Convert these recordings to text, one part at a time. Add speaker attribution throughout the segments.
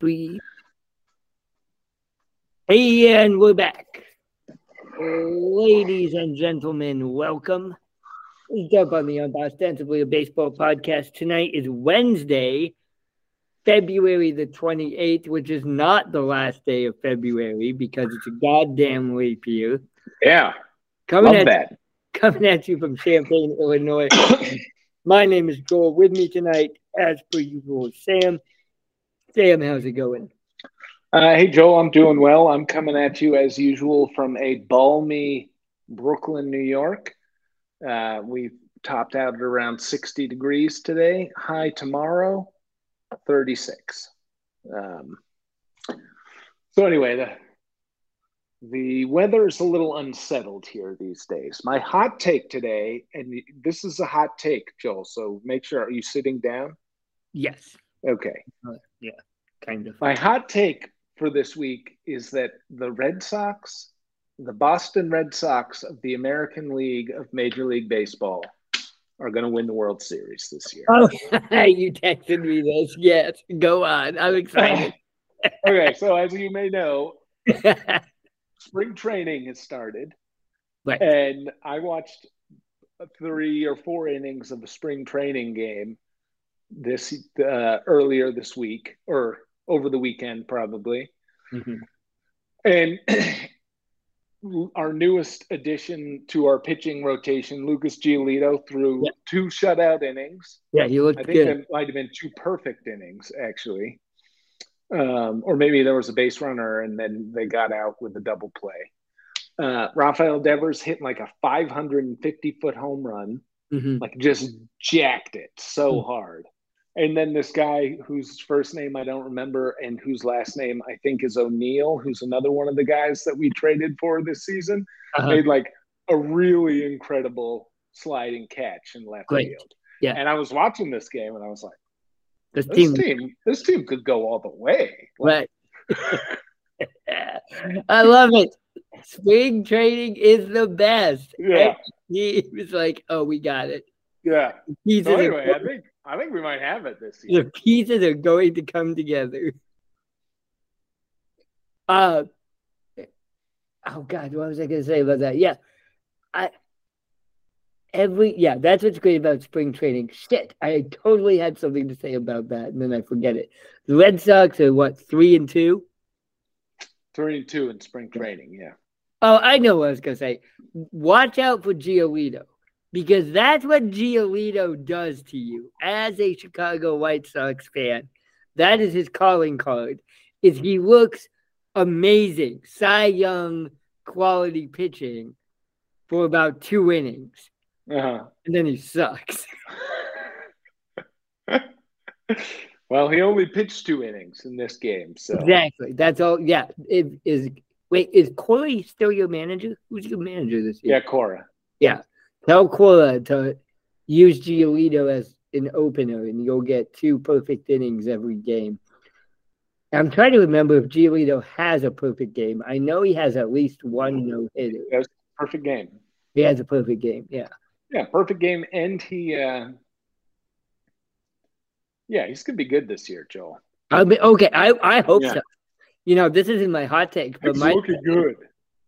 Speaker 1: Breathe. Hey, and we're back. Ladies and gentlemen, welcome. It's Doug on the Ostensibly a Baseball podcast. Tonight is Wednesday, February the 28th, which is not the last day of February because it's a goddamn leap year.
Speaker 2: Yeah.
Speaker 1: Coming at,
Speaker 2: that.
Speaker 1: coming at you from Champaign, Illinois. My name is Joel. With me tonight, as per usual, Sam. Sam, how's it going?
Speaker 2: Uh, hey, Joel, I'm doing well. I'm coming at you as usual from a balmy Brooklyn, New York. Uh, we topped out at around 60 degrees today. High tomorrow, 36. Um, so anyway, the the weather is a little unsettled here these days. My hot take today, and this is a hot take, Joel. So make sure are you sitting down?
Speaker 1: Yes,
Speaker 2: Okay.
Speaker 1: Kind of.
Speaker 2: My hot take for this week is that the Red Sox, the Boston Red Sox of the American League of Major League Baseball, are going to win the World Series this year.
Speaker 1: Oh, you texted me this. Yes, go on. I'm excited.
Speaker 2: okay, so as you may know, spring training has started,
Speaker 1: right.
Speaker 2: and I watched three or four innings of a spring training game this uh, earlier this week or over the weekend, probably.
Speaker 1: Mhm.
Speaker 2: And our newest addition to our pitching rotation, Lucas Giolito, threw
Speaker 1: Yeah.
Speaker 2: two shutout innings.
Speaker 1: Yeah, you looked
Speaker 2: I think
Speaker 1: good.
Speaker 2: might have been two perfect innings, actually. Um, or maybe there was a base runner and then they got out with a double play. Uh, Rafael Devers hit like a 550 foot home run,
Speaker 1: Mhm.
Speaker 2: like just jacked it so
Speaker 1: Hmm.
Speaker 2: hard. And then this guy whose first name I don't remember and whose last name I think is O'Neill, who's another one of the guys that we traded for this season,
Speaker 1: Uh-huh.
Speaker 2: made like a really incredible sliding catch in left
Speaker 1: Great.
Speaker 2: field.
Speaker 1: Yeah.
Speaker 2: And I was watching this game and I was like,
Speaker 1: This
Speaker 2: this
Speaker 1: team,
Speaker 2: team, this team could go all the way. Like,
Speaker 1: right? I love it. Spring training is the best.
Speaker 2: Yeah.
Speaker 1: He was like, "Oh, we got it."
Speaker 2: yeah.
Speaker 1: He's
Speaker 2: So anyway, I think I think we might have it this year.
Speaker 1: the pieces are going to come together. Uh oh God, what was I gonna say about that? Yeah. I every yeah, that's what's great about spring training. Shit, I totally had something to say about that and then I forget it. The Red Sox are what, three and two?
Speaker 2: Three and two in spring training. Yeah.
Speaker 1: Oh, I know what I was gonna say. Watch out for Giolito because that's what Giolito does to you as a Chicago White Sox fan. That is his calling card. Is he looks amazing, Cy Young quality pitching for about two innings,
Speaker 2: Uh-huh.
Speaker 1: and then he sucks.
Speaker 2: well, he only pitched two innings in this game, so
Speaker 1: Exactly. That's all. Yeah. It is. Wait, is Corey still your manager? Who's your manager this year?
Speaker 2: yeah, Cora.
Speaker 1: Tell Cora to use Giolito as an opener, and you'll get two perfect innings every game. I'm trying to remember if Giolito has a perfect game. I know he has at least one no hitter.
Speaker 2: That was a perfect game.
Speaker 1: He has a perfect game. Yeah.
Speaker 2: Yeah, perfect game, and he. uh Yeah, he's gonna be good this year, Joel.
Speaker 1: I mean, okay. I, I hope
Speaker 2: Yeah.
Speaker 1: so. You know, this isn't my hot take, but
Speaker 2: He's
Speaker 1: my
Speaker 2: looking good.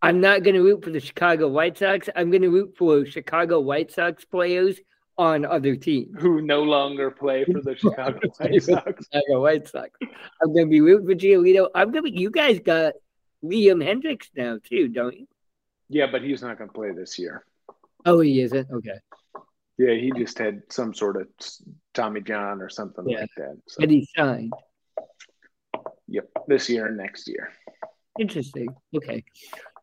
Speaker 1: I'm not going to root for the Chicago White Sox. I'm going to root for Chicago White Sox players on other teams.
Speaker 2: Who no longer play for the Chicago White Sox?
Speaker 1: Chicago White Sox. I'm going to be rooting for Giolito. I'm going to. You guys got Liam Hendriks now too, don't you?
Speaker 2: Yeah, but he's not gonna play this year.
Speaker 1: Oh, he isn't. Okay,
Speaker 2: Yeah, he just had some sort of Tommy John or something
Speaker 1: Yeah.
Speaker 2: like that. So,
Speaker 1: but he signed.
Speaker 2: yep, this year and next year.
Speaker 1: Interesting. Okay.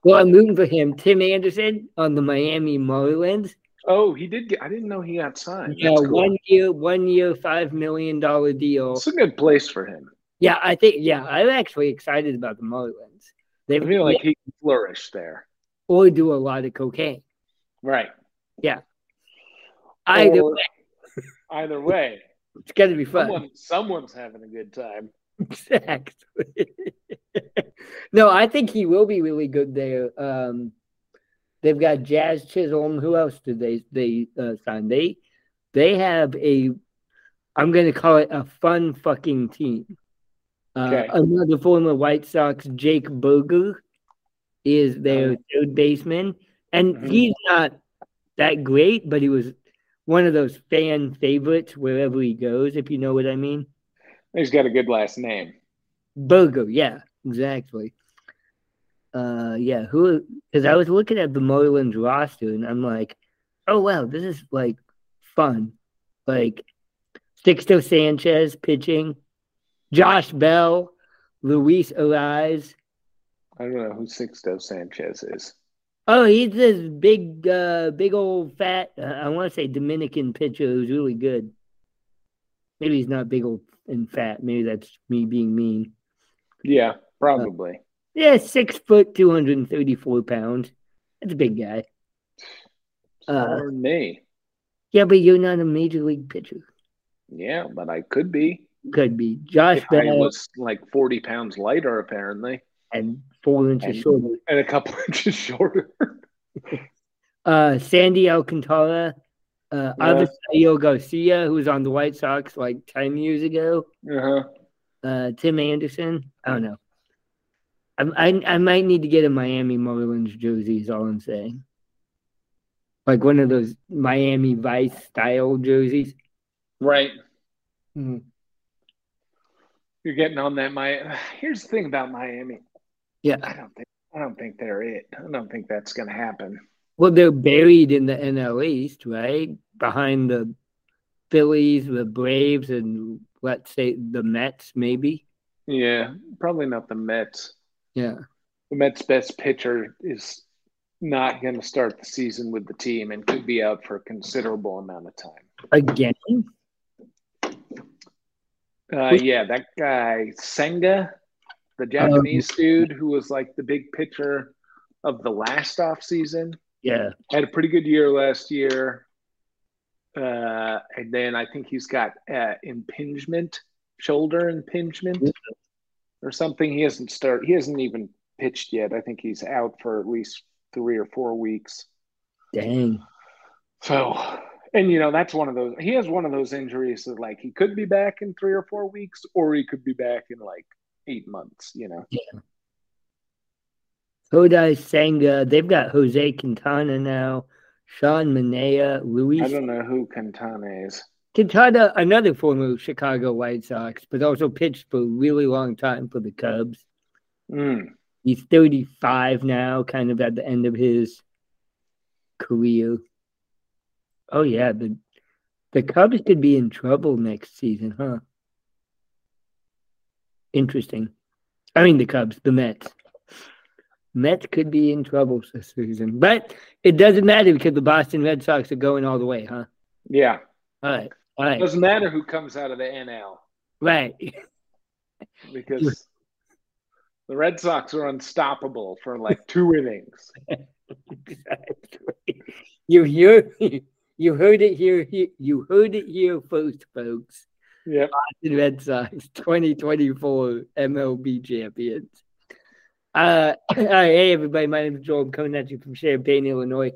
Speaker 1: Well, I'm rooting for him. Tim Anderson on the Miami Marlins.
Speaker 2: Oh, he did get. I didn't know he got signed.
Speaker 1: Yeah,
Speaker 2: cool.
Speaker 1: one year, one year, five million dollar deal.
Speaker 2: It's a good place for him.
Speaker 1: Yeah, I think. Yeah, I'm actually excited about the Marlins. They
Speaker 2: I feel like he can flourish there.
Speaker 1: or do a lot of cocaine.
Speaker 2: Right. Yeah.
Speaker 1: Either
Speaker 2: Or-
Speaker 1: way,
Speaker 2: Either way,
Speaker 1: it's gonna be fun.
Speaker 2: someone someone's having a good time.
Speaker 1: Exactly. no, I think he will be really good there. Um, they've got Jazz Chisholm. Who else did they they uh, sign? They they have a. I'm going to call it a fun fucking team. Uh,
Speaker 2: Okay.
Speaker 1: Another former White Sox, Jake Burger, is their
Speaker 2: Oh.
Speaker 1: third baseman, and
Speaker 2: Mhm.
Speaker 1: he's not that great, but he was one of those fan favorites wherever he goes. If you know what I mean.
Speaker 2: He's got a good last name.
Speaker 1: Burger, yeah, exactly. Uh, yeah, who? Because I was looking at the Marlins roster and I'm like, oh wow, this is like fun. Like Sixto Sanchez pitching, Josh Bell, Luis Arraez.
Speaker 2: I don't know who Sixto Sanchez is.
Speaker 1: Oh, he's this big, uh, big old fat. Uh, I want to say Dominican pitcher who's really good. Maybe he's not big old and fat. Maybe that's me being mean.
Speaker 2: Yeah, probably.
Speaker 1: Yeah, six foot, two hundred and thirty-four pounds. That's a big guy. Uh,
Speaker 2: me.
Speaker 1: Yeah, but you're not a major league pitcher.
Speaker 2: Yeah, but I could be.
Speaker 1: Could be Josh
Speaker 2: If I was like 40 pounds lighter, apparently,
Speaker 1: and four inches
Speaker 2: And-
Speaker 1: shorter.
Speaker 2: and a couple inches shorter.
Speaker 1: Uh, Sandy Alcantara, uh,
Speaker 2: Yeah.
Speaker 1: Avisail Garcia, who was on the White Sox like ten years ago.
Speaker 2: Uh-huh.
Speaker 1: Uh, Tim Anderson. I don't know. I, I I might need to get a Miami Marlins jersey. Is all I'm saying. Like one of those Miami Vice style jerseys.
Speaker 2: Right.
Speaker 1: Mhm.
Speaker 2: You're getting on that. My here's the thing about Miami.
Speaker 1: Yeah.
Speaker 2: I don't think I don't think they're it. I don't think that's going to happen.
Speaker 1: Well, they're buried in the NL East, right? Behind the Phillies, the Braves, and let's say the Mets, maybe.
Speaker 2: Yeah, probably not the Mets.
Speaker 1: Yeah.
Speaker 2: The Mets' best pitcher is not going to start the season with the team and could be out for a considerable amount of time.
Speaker 1: Again?
Speaker 2: Uh, yeah, that guy Senga, the Japanese dude who was like the big pitcher of the last off season,
Speaker 1: Yeah.
Speaker 2: had a pretty good year last year. Uh, and then I think he's got uh, impingement, shoulder impingement, or something. He hasn't started. He hasn't even pitched yet. I think he's out for at least three or four weeks.
Speaker 1: Dang.
Speaker 2: So, and you know, that's one of those. He has one of those injuries that, like, he could be back in three or four weeks, or he could be back in like eight months. You know.
Speaker 1: Yeah. Kodai Senga. They've got Jose Quintana now. Sean
Speaker 2: Manaea,
Speaker 1: Luis.
Speaker 2: I don't know who Quintana is.
Speaker 1: Quintana, another former Chicago White Sox, but also pitched for a really long time for the Cubs.
Speaker 2: Mm.
Speaker 1: He's 35 now, kind of at the end of his career. Oh yeah, the the Cubs could be in trouble next season, huh? Interesting. I mean the Cubs, the Mets. Mets could be in trouble this season. But it doesn't matter because the Boston Red Sox are going all the way, huh?
Speaker 2: Yeah,
Speaker 1: All right. Right.
Speaker 2: doesn't matter who comes out of the NL
Speaker 1: Right.
Speaker 2: because the Red Sox are unstoppable for like two innings.
Speaker 1: Exactly. You hear you heard it here, you heard it here first, folks.
Speaker 2: Yep.
Speaker 1: The Red Sox 2024 MLB champions. Uh, all right, hey everybody, my name is Joel. I'm coming at you from Champaign, Illinois.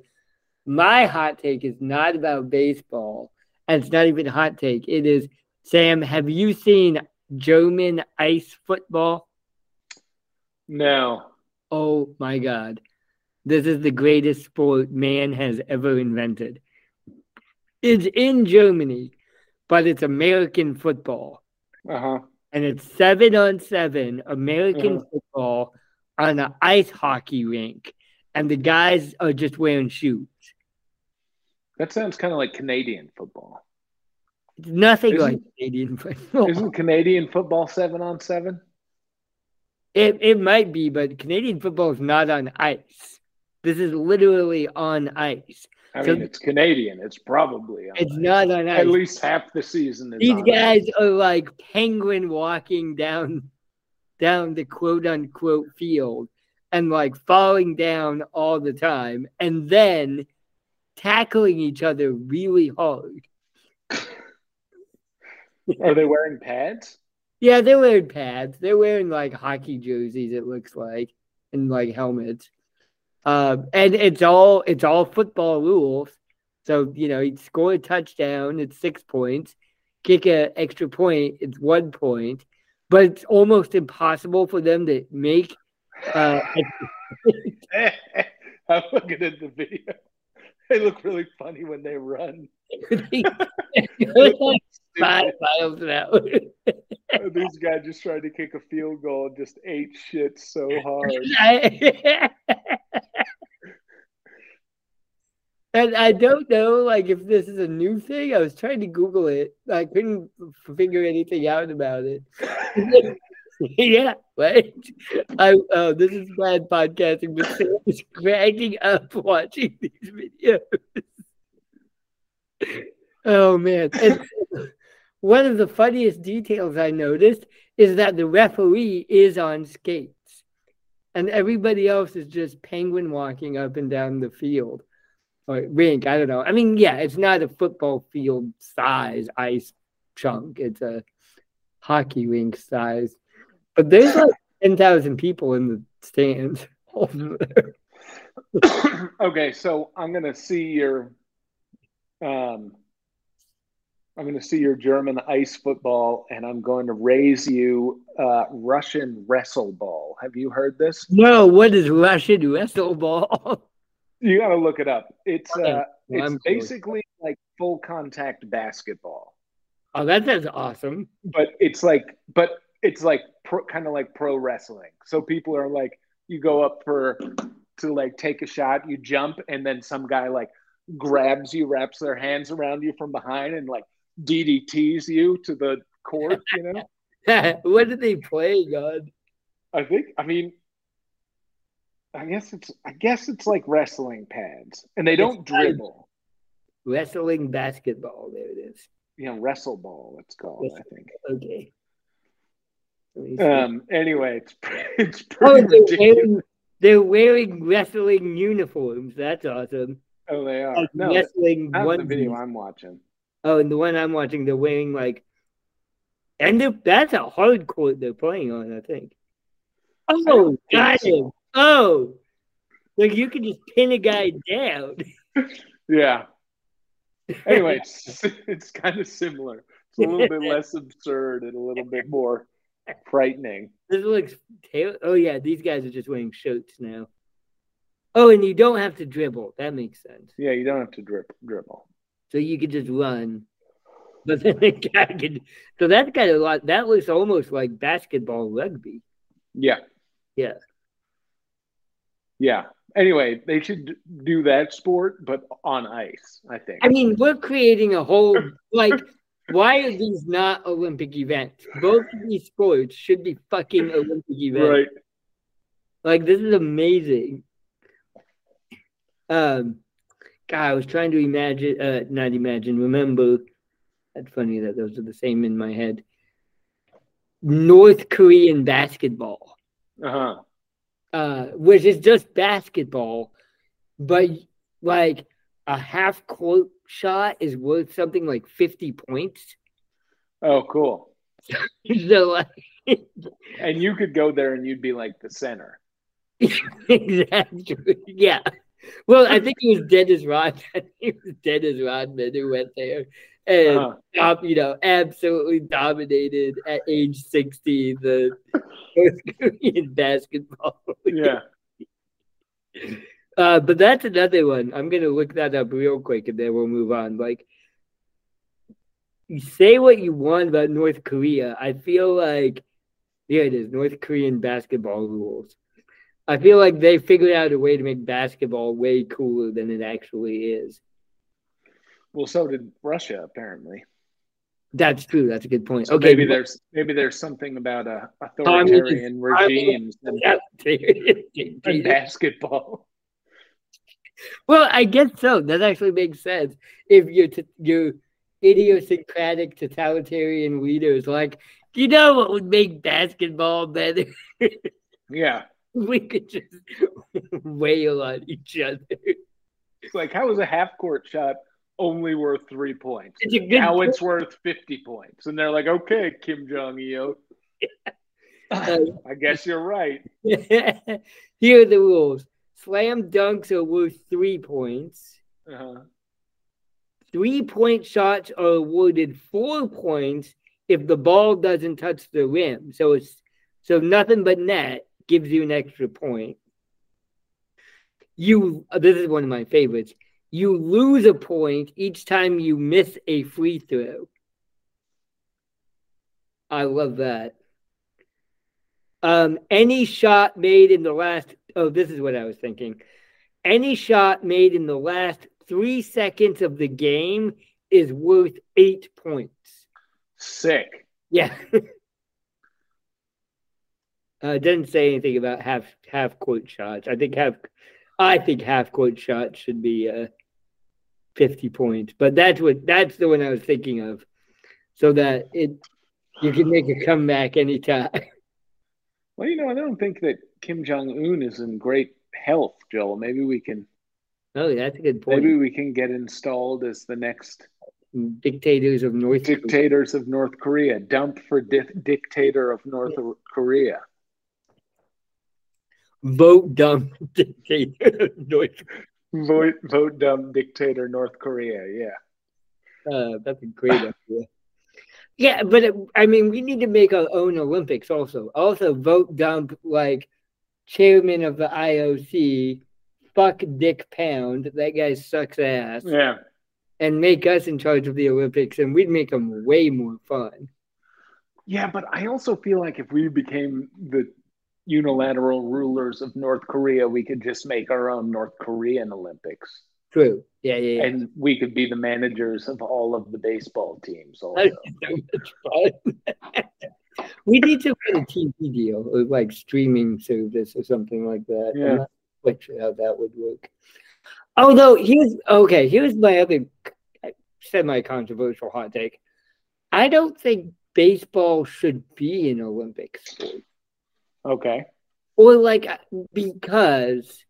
Speaker 1: My hot take is not about baseball, and it's not even a hot take. It is Sam. Have you seen German ice football?
Speaker 2: No.
Speaker 1: Oh my God. This is the greatest sport man has ever invented. It's in Germany, but it's American football.
Speaker 2: Uh huh.
Speaker 1: And it's seven on seven American
Speaker 2: Mhm.
Speaker 1: football on an ice hockey rink. And the guys are just wearing shoes.
Speaker 2: That sounds kind of like Canadian football.
Speaker 1: Nothing
Speaker 2: Isn't-
Speaker 1: like Canadian football.
Speaker 2: Isn't Canadian football seven on seven?
Speaker 1: It, it might be, but Canadian football is not on ice. This is literally on ice.
Speaker 2: I
Speaker 1: So-
Speaker 2: mean, it's Canadian. It's probably on
Speaker 1: It's
Speaker 2: ice.
Speaker 1: not on ice.
Speaker 2: At least half the season
Speaker 1: These guys
Speaker 2: ice.
Speaker 1: are like penguin walking down down the quote unquote field and like falling down all the time and then tackling each other really hard.
Speaker 2: Are they wearing pads?
Speaker 1: Yeah, they're wearing pads. They're wearing like hockey jerseys, it looks like, and like helmets. Um, and it's all it's all football rules. So, you know, you score a touchdown, it's six points. Kick a extra point, it's one point. but it's almost impossible for them to make. Uh,
Speaker 2: I'm looking at the video. They look really funny when they run.
Speaker 1: five miles an hour.
Speaker 2: These guys just tried to kick a field goal and just ate shit so hard.
Speaker 1: and I don't know, like, if this is a new thing. I was trying to Google it. I couldn't figure anything out about it. yeah, right. I oh, this is bad podcasting, but Sam is cracking up watching these videos. oh man! And one of the funniest details I noticed is that the referee is on skates, and everybody else is just penguin walking up and down the field or rink. I don't know. I mean, yeah, it's not a football field size ice chunk. It's a hockey rink size. But there's like ten thousand people in the stands
Speaker 2: okay, so I'm gonna see your um I'm going to see your German ice football, and I'm going to raise you uh, Russian wrestle ball. Have you heard this?
Speaker 1: No. What is Russian wrestle ball?
Speaker 2: you got to look it up. It's uh, well, it's basically like full contact basketball.
Speaker 1: Oh, that sounds awesome.
Speaker 2: But it's like, but it's like kind of like pro wrestling. So people are like, you go up for to like take a shot, you jump, and then some guy like grabs you, wraps their hands around you from behind, and like DDTs you to the court, you know?
Speaker 1: what did they play, God?
Speaker 2: I think I mean I guess it's I guess it's like wrestling pads. And they don't it's dribble.
Speaker 1: Wrestling basketball, there it is.
Speaker 2: You know, wrestle ball, it's called, I think.
Speaker 1: Okay.
Speaker 2: Um anyway, it's it's pretty oh, they're,
Speaker 1: wearing, they're wearing wrestling uniforms. That's awesome.
Speaker 2: Oh, they are. Like no, wrestling not the video I'm watching.
Speaker 1: Oh, and the one I'm watching, they're wearing like, and that's a hard court they're playing on, I think. Oh, got him. Oh, like you can just pin a guy down.
Speaker 2: yeah. Anyway, it's, it's kind of similar. It's a little bit less absurd and a little bit more frightening.
Speaker 1: This looks. Oh yeah, these guys are just wearing shirts now. Oh, and you don't have to dribble. That makes sense.
Speaker 2: Yeah, you don't have to drip, dribble
Speaker 1: so you could just run. But then the guy could. So that's kind of like that looks almost like basketball rugby.
Speaker 2: Yeah.
Speaker 1: Yeah.
Speaker 2: Yeah. Anyway, they should do that sport, but on ice. I think.
Speaker 1: I mean, we're creating a whole like. Why are these not Olympic events? Both of these sports should be fucking Olympic events. Right. Like this is amazing. Um, God, I was trying to imagine, uh, not imagine, remember. That's funny that those are the same in my head. North Korean basketball.
Speaker 2: Uh-huh.
Speaker 1: Uh, which is just basketball, but like a half court shot is worth something like 50 points.
Speaker 2: Oh, cool.
Speaker 1: so, like,
Speaker 2: and you could go there and you'd be like the center.
Speaker 1: exactly. Yeah. Well, I think it was Dennis Rodman. it was Dennis Rodman who went there and uh-huh. you know, absolutely dominated at age 60 the North Korean basketball.
Speaker 2: Yeah.
Speaker 1: Uh, but that's another one. I'm gonna look that up real quick and then we'll move on. Like you say what you want about North Korea. I feel like here it is, North Korean basketball rules. I feel like they figured out a way to make basketball way cooler than it actually is.
Speaker 2: Well, so did Russia, apparently.
Speaker 1: That's true. That's a good point.
Speaker 2: So
Speaker 1: okay,
Speaker 2: maybe there's maybe there's something about a authoritarian regimes and, and basketball.
Speaker 1: Well, I guess so. That actually makes sense. If your t- your idiosyncratic totalitarian leaders like, you know what would make basketball better?
Speaker 2: yeah.
Speaker 1: we could just wail on each other.
Speaker 2: It's like, how is a half court shot only worth three points? It's now point. it's worth 50 points. And they're like, okay, Kim Jong il. Uh, I guess you're right.
Speaker 1: Here are the rules slam dunks are worth three points.
Speaker 2: Uh-huh.
Speaker 1: Three point shots are awarded four points if the ball doesn't touch the rim. So it's so nothing but net gives you an extra point. You this is one of my favorites. You lose a point each time you miss a free throw. I love that. Um, any shot made in the last oh, this is what I was thinking. Any shot made in the last three seconds of the game is worth eight points.
Speaker 2: Sick.
Speaker 1: Yeah. uh, didn't say anything about half half court shots. I think half I think half court shots should be uh, fifty points, but that's what that's the one I was thinking of, so that it you can make a comeback anytime.
Speaker 2: Well, you know, I don't think that Kim Jong Un is in great health, Joel. Maybe we can.
Speaker 1: Oh, yeah, that's a good point.
Speaker 2: Maybe we can get installed as the next
Speaker 1: dictators of North
Speaker 2: dictators Korea. of North Korea. Dump for di- dictator of North yeah. Korea.
Speaker 1: Vote dump dictator North.
Speaker 2: Vote vote dump dictator North Korea. Yeah.
Speaker 1: Uh, that's a great idea. Yeah, but it, I mean, we need to make our own Olympics also. Also, vote dump like chairman of the IOC, fuck Dick Pound. That guy sucks ass.
Speaker 2: Yeah.
Speaker 1: And make us in charge of the Olympics, and we'd make them way more fun.
Speaker 2: Yeah, but I also feel like if we became the unilateral rulers of North Korea, we could just make our own North Korean Olympics.
Speaker 1: True. Yeah, yeah, yeah.
Speaker 2: And we could be the managers of all of the baseball teams. Also.
Speaker 1: we need to get a TV deal, or like streaming service or something like that.
Speaker 2: Yeah. I'm not
Speaker 1: quite sure how that would work. Although here's okay, here's my other semi-controversial hot take. I don't think baseball should be an Olympic sport.
Speaker 2: Okay.
Speaker 1: Or like uh, because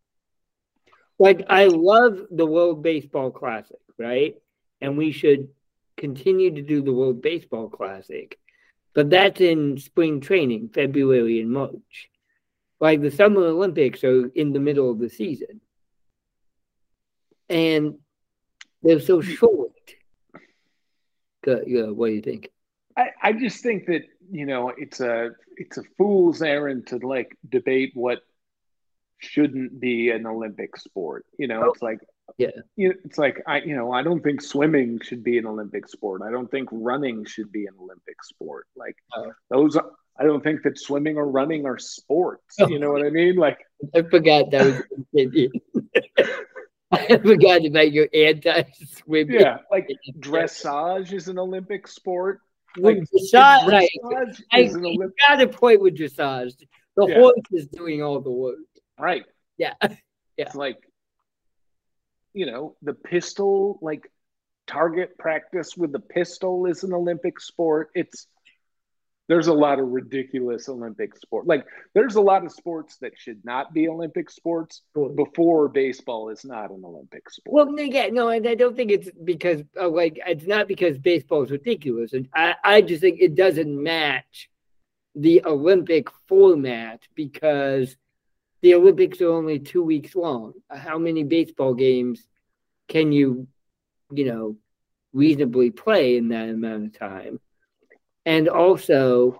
Speaker 1: like I love the World Baseball Classic, right? And we should continue to do the World Baseball Classic. But that's in spring training, February and March. Like the Summer Olympics are in the middle of the season. And they're so short. Yeah, what do you think?
Speaker 2: I, I just think that, you know, it's a it's a fool's errand to like debate what shouldn't be an Olympic sport. You know, oh, it's like
Speaker 1: yeah,
Speaker 2: you it's like I you know I don't think swimming should be an Olympic sport. I don't think running should be an Olympic sport. Like
Speaker 1: oh.
Speaker 2: those. I don't think that swimming or running are sports. Oh. You know what I mean? Like
Speaker 1: I forgot that was. I forgot about your anti-swimming.
Speaker 2: Yeah, like dressage is an Olympic sport.
Speaker 1: Like dressage, dressage I, I, Olympic... got a point with dressage. The yeah. horse is doing all the work.
Speaker 2: Right.
Speaker 1: Yeah. yeah.
Speaker 2: It's like, you know, the pistol, like target practice with the pistol is an Olympic sport. It's, there's a lot of ridiculous Olympic sport. Like there's a lot of sports that should not be Olympic sports before baseball is not an Olympic sport.
Speaker 1: Well, yeah, no, and I don't think it's because uh, like it's not because baseball is ridiculous. And I, I just think it doesn't match the Olympic format because the Olympics are only two weeks long. How many baseball games can you, you know, reasonably play in that amount of time? And also,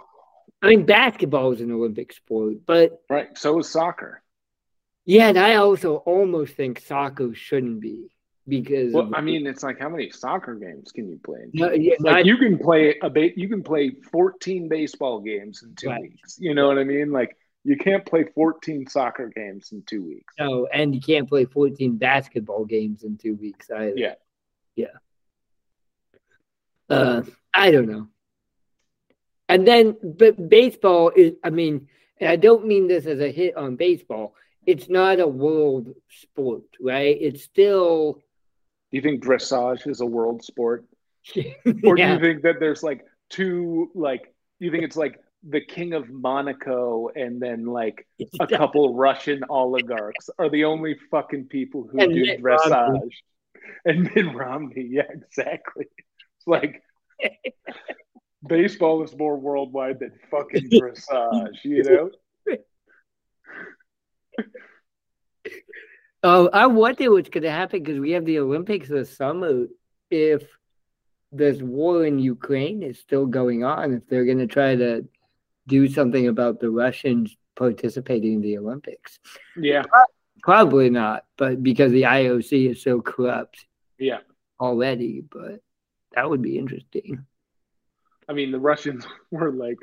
Speaker 1: I mean, basketball is an Olympic sport, but
Speaker 2: right. So is soccer.
Speaker 1: Yeah, and I also almost think soccer shouldn't be because.
Speaker 2: Well, I mean, it's like how many soccer games can you play?
Speaker 1: No, yeah,
Speaker 2: like you can play a ba- you can play fourteen baseball games in two right. weeks. You know what I mean? Like you can't play 14 soccer games in two weeks.
Speaker 1: No, and you can't play 14 basketball games in two weeks either.
Speaker 2: Yeah.
Speaker 1: Yeah. Uh, I don't know. And then, but baseball is, I mean, and I don't mean this as a hit on baseball. It's not a world sport, right? It's still.
Speaker 2: Do you think dressage is a world sport? or do you think that there's like two, like, you think it's like the king of Monaco and then like a couple Russian oligarchs are the only fucking people who and do Mitt dressage. Romney. And Mitt Romney, yeah, exactly. It's like baseball is more worldwide than fucking dressage, you know?
Speaker 1: Oh, I wonder what's going to happen because we have the Olympics this summer. If this war in Ukraine is still going on. If they're going to try to do something about the Russians participating in the Olympics,
Speaker 2: Yeah.
Speaker 1: probably not. But because the IOC is so corrupt
Speaker 2: Yeah.
Speaker 1: already, but that would be interesting.
Speaker 2: I mean, the Russians were like,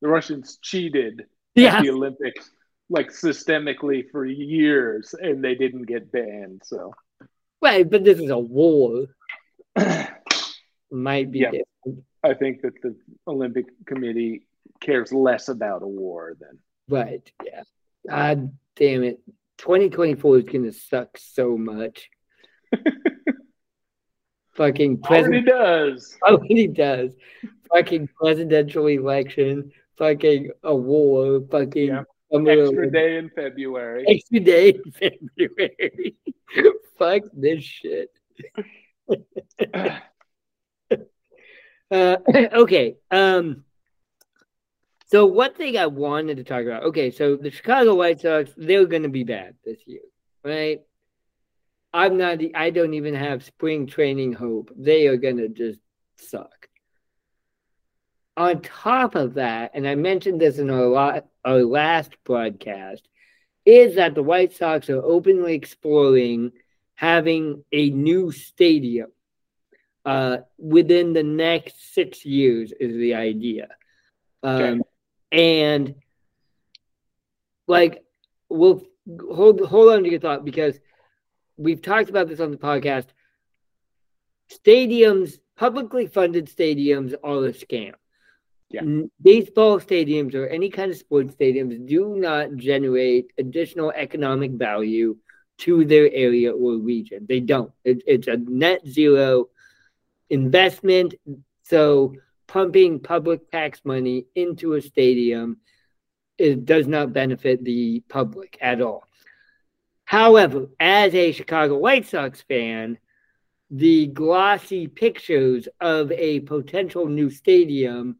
Speaker 2: the Russians cheated
Speaker 1: Yeah,
Speaker 2: at the Olympics like systemically for years and they didn't get banned. So,
Speaker 1: right. But this is a war. Might be
Speaker 2: Yeah.
Speaker 1: different.
Speaker 2: I think that the Olympic Committee cares less about a war than.
Speaker 1: Right. Yeah. God damn it. 2024 is going to suck so much. Fucking president
Speaker 2: does.
Speaker 1: already does. Fucking presidential election. Fucking a war. Fucking
Speaker 2: Yeah. Extra day in February.
Speaker 1: extra day in February. Fuck this shit. Uh, okay. Um. So one thing I wanted to talk about. Okay, so the Chicago White Sox, they're going to be bad this year, right? I'm not. I don't even have spring training hope. They are going to just suck. On top of that, and I mentioned this in our lot, our last broadcast, is that the White Sox are openly exploring having a new stadium uh, within the next six years is the idea. Um,
Speaker 2: Okay.
Speaker 1: And like, we'll hold hold on to your thought because we've talked about this on the podcast. Stadiums, publicly funded stadiums, are a scam.
Speaker 2: Yeah.
Speaker 1: Baseball stadiums or any kind of sports stadiums do not generate additional economic value to their area or region. They don't. It, it's a net zero investment. So pumping public tax money into a stadium it does not benefit the public at all. However, as a Chicago White Sox fan, the glossy pictures of a potential new stadium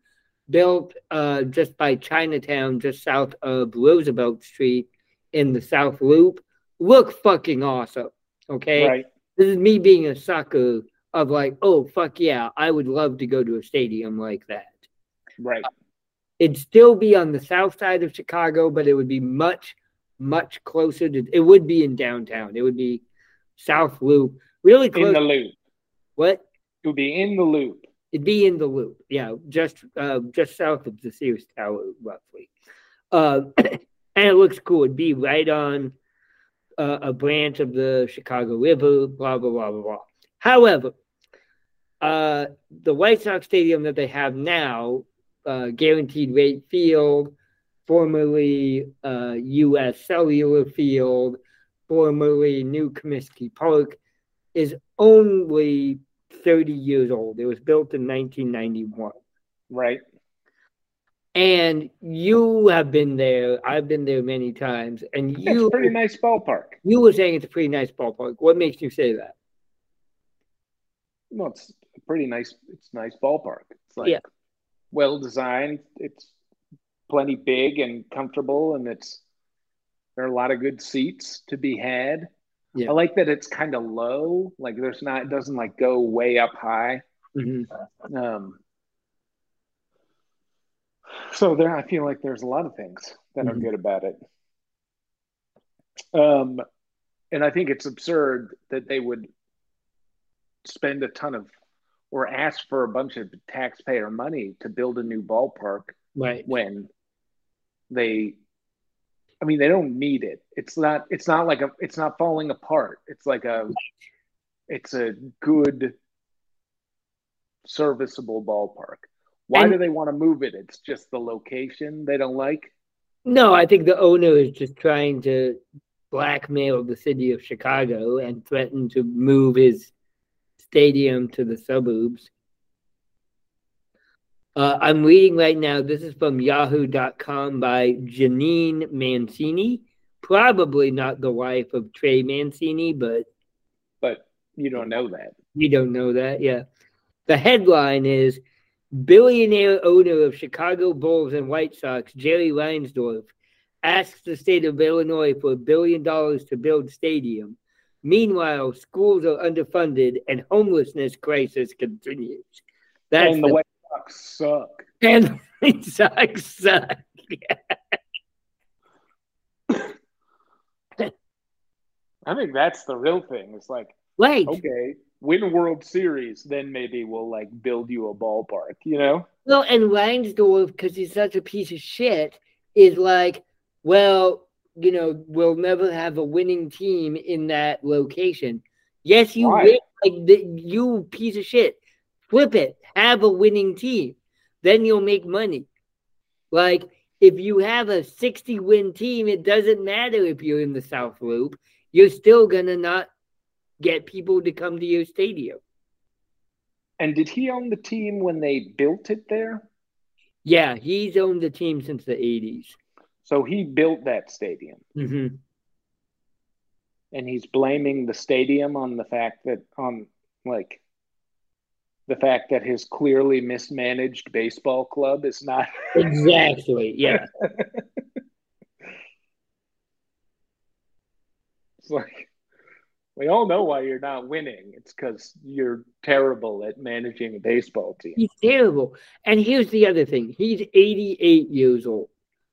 Speaker 1: built uh, just by Chinatown, just south of Roosevelt Street in the South Loop, look fucking awesome. Okay.
Speaker 2: Right.
Speaker 1: This is me being a sucker of like, oh, fuck yeah, I would love to go to a stadium like that.
Speaker 2: Right.
Speaker 1: It'd still be on the south side of Chicago, but it would be much, much closer to, it would be in downtown. It would be South Loop, really close.
Speaker 2: In the loop.
Speaker 1: what?
Speaker 2: It would be in the loop.
Speaker 1: It'd be in the loop, yeah, just uh, just south of the Sears Tower, roughly. Uh, and it looks cool. It'd be right on uh, a branch of the Chicago River. Blah blah blah blah blah. However, uh, the White Sox stadium that they have now, uh, Guaranteed Rate Field, formerly uh, U.S. Cellular Field, formerly New Comiskey Park, is only 30 years old. It was built in 1991.
Speaker 2: Right.
Speaker 1: And you have been there. I've been there many times. And you.
Speaker 2: It's a pretty nice ballpark.
Speaker 1: you were saying it's a pretty nice ballpark. What makes you say that?
Speaker 2: Well, it's a pretty nice. It's nice ballpark. It's like
Speaker 1: Yeah.
Speaker 2: well designed. It's plenty big and comfortable, and it's there are a lot of good seats to be had.
Speaker 1: Yeah.
Speaker 2: I like that it's kind of low. Like there's not. It doesn't like go way up high. Um, so there, I feel like there's a lot of things that are
Speaker 1: Mhm.
Speaker 2: good about it. Um, and I think it's absurd that they would spend a ton of or ask for a bunch of taxpayer money to build a new ballpark
Speaker 1: Right.
Speaker 2: when they I mean they don't need it. It's not it's not like a it's not falling apart. It's like a it's a good serviceable ballpark. Why
Speaker 1: And-
Speaker 2: do they want to move it? It's just the location they don't like.
Speaker 1: No, I think the owner is just trying to blackmail the city of Chicago and threaten to move his stadium to the suburbs. Uh, I'm reading right now. This is from Yahoo.com by Janine Mancini. Probably not the wife of Trey Mancini, but
Speaker 2: But you don't know that.
Speaker 1: you don't know that. Yeah. The headline is Billionaire owner of Chicago Bulls and White Sox, Jerry Reinsdorf, asks the state of Illinois for a billion dollars to build stadium. Meanwhile, schools are underfunded and homelessness crisis continues.
Speaker 2: That's and the, the White Sox suck.
Speaker 1: And the White Sox suck.
Speaker 2: I think that's the real thing. It's like,
Speaker 1: right.
Speaker 2: okay, win World Series, then maybe we'll like build you a ballpark, you know?
Speaker 1: Well, and Reinsdorf, because he's such a piece of shit, is like, well, you know, we'll never have a winning team in that location. Yes, you will. Like, the, you piece of shit. Flip it. Have a winning team. Then you'll make money. Like, if you have a 60 win team, it doesn't matter if you're in the South Loop. You're still going to not get people to come to your stadium.
Speaker 2: And did he own the team when they built it there?
Speaker 1: Yeah, he's owned the team since the 80s.
Speaker 2: So he built that stadium.
Speaker 1: Mm-hmm.
Speaker 2: And he's blaming the stadium on the fact that, on like, the fact that his clearly mismanaged baseball club is not.
Speaker 1: exactly. Yeah.
Speaker 2: it's like, we all know why you're not winning. It's because you're terrible at managing a baseball team.
Speaker 1: He's terrible. And here's the other thing he's 88 years old.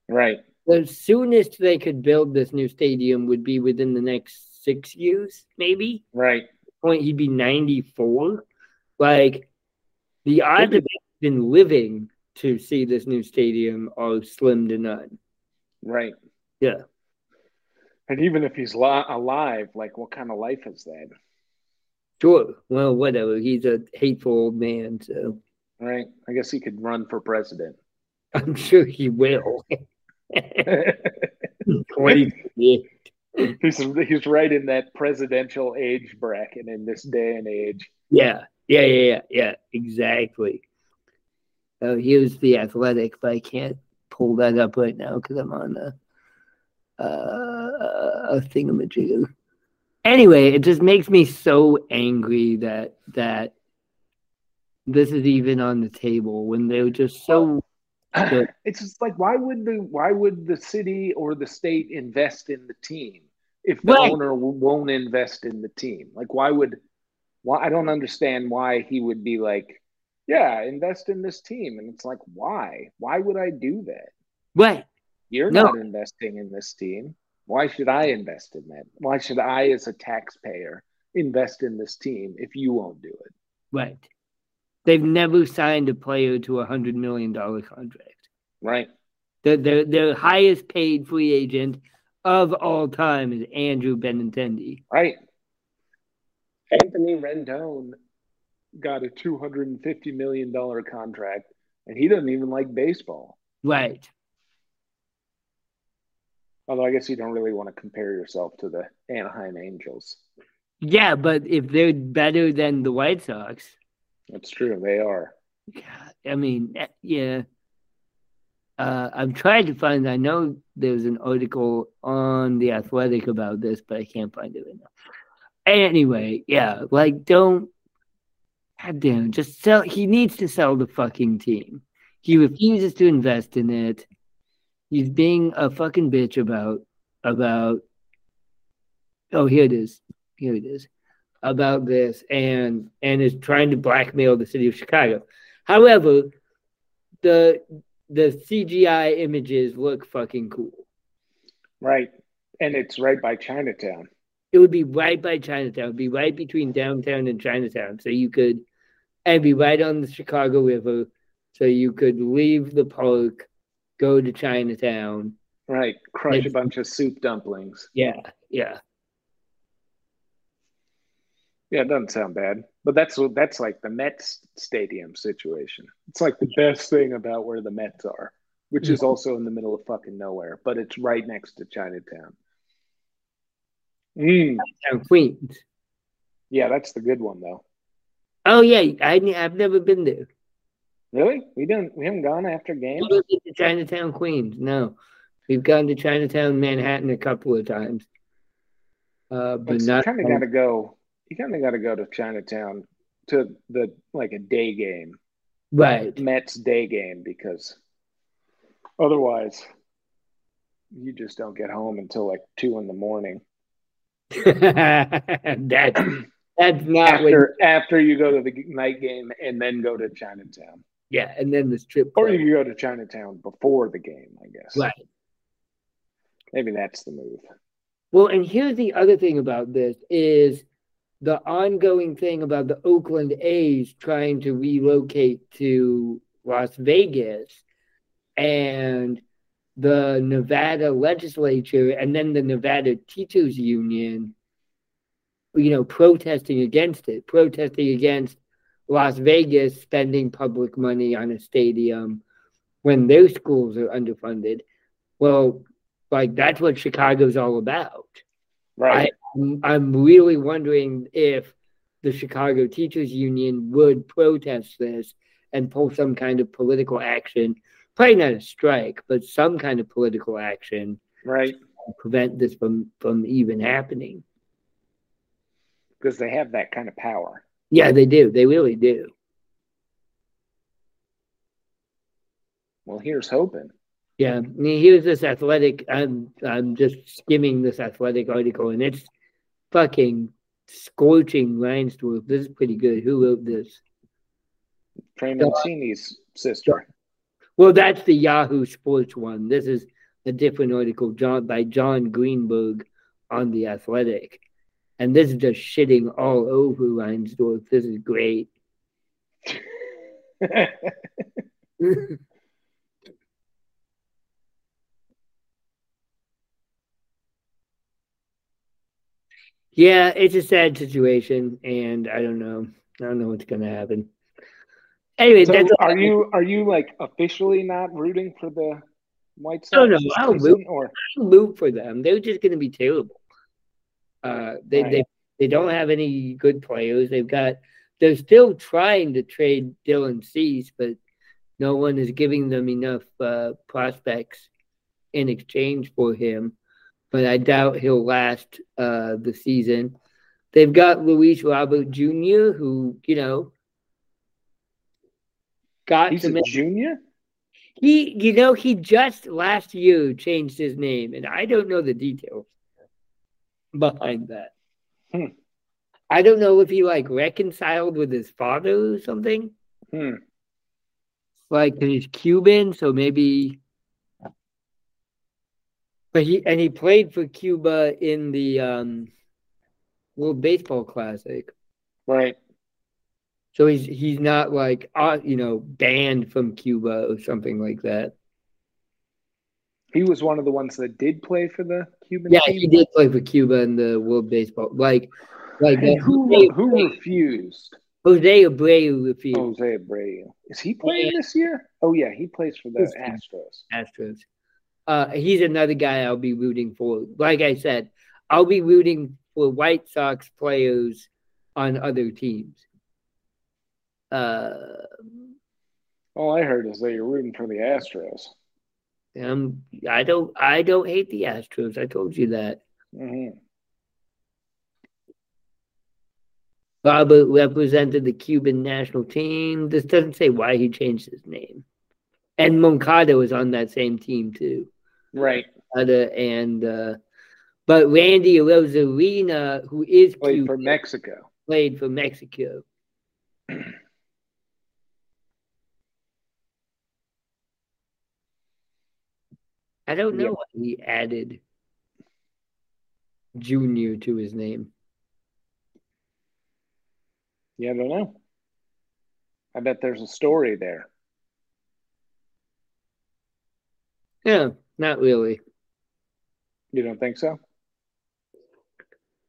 Speaker 2: Right.
Speaker 1: The soonest they could build this new stadium would be within the next six years, maybe.
Speaker 2: Right.
Speaker 1: Point he'd be 94. Like the odds of been living to see this new stadium are slim to none.
Speaker 2: Right.
Speaker 1: Yeah.
Speaker 2: And even if he's li- alive, like what kind of life is that?
Speaker 1: Sure. Well, whatever. He's a hateful old man, so.
Speaker 2: Right. I guess he could run for president.
Speaker 1: I'm sure he will.
Speaker 2: he's he's right in that presidential age bracket in this day and age.
Speaker 1: Yeah, yeah, yeah, yeah, yeah. Exactly. Oh, was the athletic, but I can't pull that up right now because I'm on the uh, a thingamajigger. Anyway, it just makes me so angry that that this is even on the table when they were just so.
Speaker 2: Good. It's just like why would the why would the city or the state invest in the team if the right. owner won't invest in the team? Like why would why I don't understand why he would be like, yeah, invest in this team, and it's like why? Why would I do that?
Speaker 1: Right.
Speaker 2: You're no. not investing in this team. Why should I invest in that? Why should I, as a taxpayer, invest in this team if you won't do it?
Speaker 1: Right. They've never signed a player to a hundred million dollar contract.
Speaker 2: Right.
Speaker 1: The, the the highest paid free agent of all time is Andrew Benintendi.
Speaker 2: Right. Anthony Rendon got a two hundred and fifty million dollar contract, and he doesn't even like baseball.
Speaker 1: Right.
Speaker 2: Although I guess you don't really want to compare yourself to the Anaheim Angels.
Speaker 1: Yeah, but if they're better than the White Sox,
Speaker 2: that's true. They are.
Speaker 1: I mean, eh, yeah. Uh, I'm trying to find. I know there's an article on the Athletic about this, but I can't find it now. Anyway, yeah, like don't. God damn, just sell. He needs to sell the fucking team. He refuses to invest in it he's being a fucking bitch about about oh here it is here it is about this and and is trying to blackmail the city of chicago however the the cgi images look fucking cool
Speaker 2: right and it's right by chinatown
Speaker 1: it would be right by chinatown it would be right between downtown and chinatown so you could and be right on the chicago river so you could leave the park go to Chinatown.
Speaker 2: Right. Crush and, a bunch of soup dumplings.
Speaker 1: Yeah. Yeah.
Speaker 2: Yeah, it doesn't sound bad. But that's that's like the Mets stadium situation. It's like the best thing about where the Mets are, which is also in the middle of fucking nowhere, but it's right next to Chinatown.
Speaker 1: Mm. Queens.
Speaker 2: Yeah, that's the good one though.
Speaker 1: Oh yeah, I I've never been there.
Speaker 2: Really? We didn't. We haven't gone after games.
Speaker 1: We to Chinatown, Queens. No, we've gone to Chinatown, Manhattan a couple of times. Uh, but, but not.
Speaker 2: Kind of got to go. You kind of got to go to Chinatown to the like a day game,
Speaker 1: right?
Speaker 2: Mets day game because otherwise you just don't get home until like two in the morning.
Speaker 1: that's that's not
Speaker 2: after after you go to the night game and then go to Chinatown.
Speaker 1: Yeah, and then the strip.
Speaker 2: Or you go to Chinatown before the game, I guess.
Speaker 1: Right.
Speaker 2: Maybe that's the move.
Speaker 1: Well, and here's the other thing about this is the ongoing thing about the Oakland A's trying to relocate to Las Vegas and the Nevada legislature and then the Nevada Teachers Union, you know, protesting against it, protesting against Las Vegas spending public money on a stadium when their schools are underfunded. Well, like that's what Chicago's all about.
Speaker 2: Right.
Speaker 1: I'm really wondering if the Chicago Teachers Union would protest this and pull some kind of political action. Probably not a strike, but some kind of political action.
Speaker 2: Right.
Speaker 1: prevent this from from even happening.
Speaker 2: Because they have that kind of power.
Speaker 1: Yeah, they do. They really do.
Speaker 2: Well, here's hoping.
Speaker 1: Yeah, I mean, here's this athletic. I'm I'm just skimming this athletic article, and it's fucking scorching Reinsdorf. This is pretty good. Who wrote this?
Speaker 2: Trey uh, Mancini's sister.
Speaker 1: Well, that's the Yahoo Sports one. This is a different article, John by Jon Greenberg on the Athletic. And this is just shitting all over Reinsdorf. This is great. yeah, it's a sad situation, and I don't know. I don't know what's gonna happen. Anyway,
Speaker 2: so
Speaker 1: that's
Speaker 2: are you are you like officially not rooting for the White Sox?
Speaker 1: No, no, I'll root,
Speaker 2: or
Speaker 1: I'll root for them. They're just gonna be terrible. Uh, they, right. they they don't have any good players. They've got they're still trying to trade Dylan Cease, but no one is giving them enough uh, prospects in exchange for him. But I doubt he'll last uh, the season. They've got Luis Robert Jr., who you know got
Speaker 2: He's
Speaker 1: make,
Speaker 2: junior.
Speaker 1: He, you know, he just last year changed his name, and I don't know the details behind that.
Speaker 2: Hmm.
Speaker 1: I don't know if he like reconciled with his father or something.
Speaker 2: Hmm.
Speaker 1: Like he's Cuban, so maybe. But he and he played for Cuba in the um, World Baseball Classic.
Speaker 2: Right.
Speaker 1: So he's he's not like uh, you know banned from Cuba or something like that.
Speaker 2: He was one of the ones that did play for the Cuban.
Speaker 1: Yeah,
Speaker 2: team?
Speaker 1: he did play for Cuba in the World Baseball. Like, like
Speaker 2: and who
Speaker 1: Jose,
Speaker 2: who refused?
Speaker 1: Jose Abreu refused.
Speaker 2: Jose Abreu is he playing yeah. this year? Oh yeah, he plays for the Astros.
Speaker 1: Astros. Uh, he's another guy I'll be rooting for. Like I said, I'll be rooting for White Sox players on other teams. Uh,
Speaker 2: All I heard is that you're rooting for the Astros.
Speaker 1: Um, I don't. I don't hate the Astros. I told you that.
Speaker 2: Mm-hmm.
Speaker 1: Robert represented the Cuban national team. This doesn't say why he changed his name. And Moncada was on that same team too.
Speaker 2: Right.
Speaker 1: And uh, but Randy Arozarena, who is
Speaker 2: played
Speaker 1: Cuban,
Speaker 2: for Mexico,
Speaker 1: played for Mexico. I don't know
Speaker 2: Yep.
Speaker 1: why he added Junior to his name.
Speaker 2: Yeah, I don't know. I bet there's a story there.
Speaker 1: Yeah, not really.
Speaker 2: You don't think so?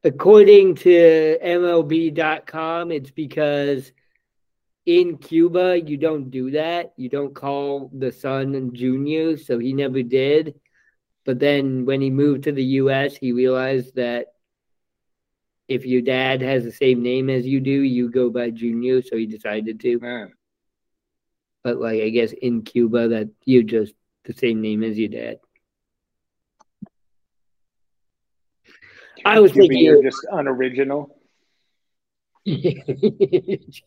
Speaker 1: According to MLB.com, it's because in Cuba you don't do that. You don't call the son junior, so he never did. But then when he moved to the US, he realized that if your dad has the same name as you do, you go by junior, so he decided to.
Speaker 2: Man.
Speaker 1: But like I guess in Cuba that you're just the same name as your dad. I was
Speaker 2: Cuba,
Speaker 1: thinking
Speaker 2: you're just unoriginal.
Speaker 1: it's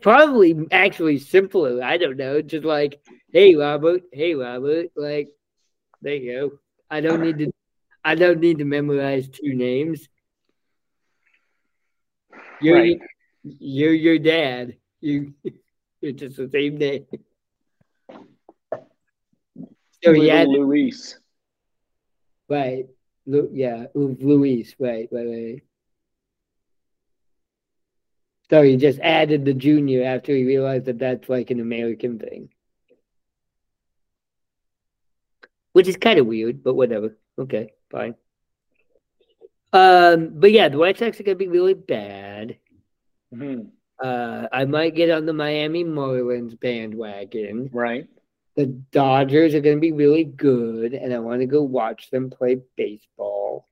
Speaker 1: probably actually simpler. I don't know. Just like, hey Robert, hey Robert, like there you go. I don't need to I don't need to memorize two names. You're
Speaker 2: Right.
Speaker 1: you're your dad. You it's just the same name. So yeah,
Speaker 2: Luis.
Speaker 1: right. Lu- yeah, Luis, right, right, right. So he just added the junior after he realized that that's like an American thing. Which is kind of weird, but whatever. Okay, fine. Um, but yeah, the White Sox are gonna be really bad.
Speaker 2: Mhm.
Speaker 1: Uh, I might get on the Miami Marlins bandwagon.
Speaker 2: Right.
Speaker 1: The Dodgers are going to be really good, and I want to go watch them play baseball.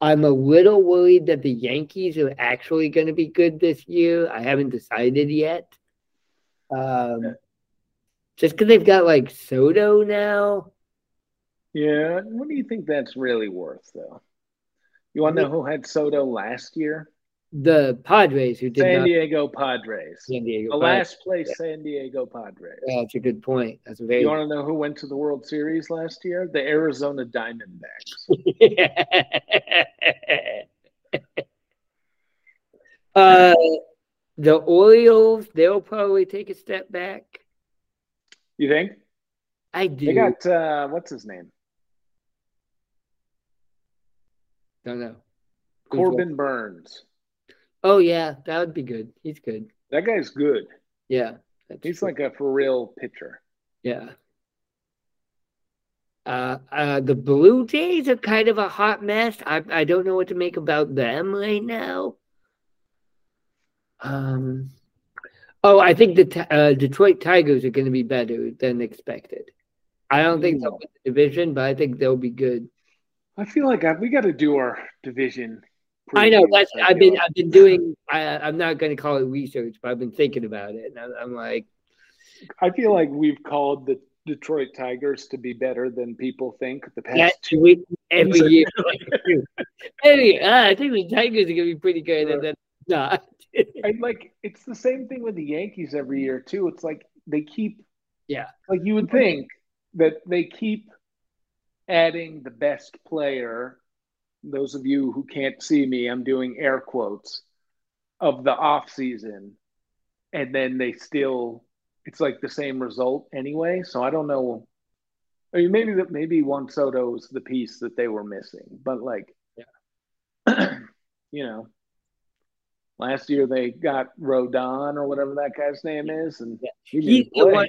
Speaker 1: I'm a little worried that the Yankees are actually going to be good this year. I haven't decided yet. Um, just because they've got like Soto now.
Speaker 2: Yeah. What do you think that's really worth, though? You want to know who had Soto last year?
Speaker 1: The Padres, who did
Speaker 2: San
Speaker 1: not.
Speaker 2: Diego Padres.
Speaker 1: San Diego.
Speaker 2: The
Speaker 1: Padres.
Speaker 2: last place San Diego Padres.
Speaker 1: Yeah, that's a good point. That's a very.
Speaker 2: You want to know who went to the World Series last year? The Arizona Diamondbacks.
Speaker 1: uh, the Orioles, they'll probably take a step back.
Speaker 2: You think?
Speaker 1: I do.
Speaker 2: They got uh, what's his name?
Speaker 1: Don't know.
Speaker 2: Corbin Burnes.
Speaker 1: Oh yeah, that would be good. He's good.
Speaker 2: That guy's good.
Speaker 1: Yeah,
Speaker 2: He's
Speaker 1: true.
Speaker 2: like a for real pitcher.
Speaker 1: yeah. Uh, uh, the Blue Jays are kind of a hot mess. I I don't know what to make about them right now. Um. Oh, I think the uh, Detroit Tigers are going to be better than expected. I don't think they'll win the division, but I think they'll be good.
Speaker 2: I feel like I, we got to do our division.
Speaker 1: I know that's
Speaker 2: I
Speaker 1: I've been. I've been doing. I, I'm not going to call it research, but I've been thinking about it, and I'm, I'm like,
Speaker 2: I feel like we've called the Detroit Tigers to be better than people think the past
Speaker 1: yeah,
Speaker 2: two.
Speaker 1: we, every year. Every, uh, I think the Tigers are going to be pretty good, and then not.
Speaker 2: I like it's the same thing with the Yankees every year too. It's like they keep
Speaker 1: Yeah.
Speaker 2: like you would think that they keep adding the best player. Those of you who can't see me, I'm doing air quotes of the off season, and then they still it's like the same result anyway. So I don't know. I mean, maybe that maybe Juan was the piece that they were missing, but like,
Speaker 1: Yeah.
Speaker 2: you know, last year they got Rodon or whatever that guy's name is, and
Speaker 1: Yeah.
Speaker 2: he
Speaker 1: He's the one.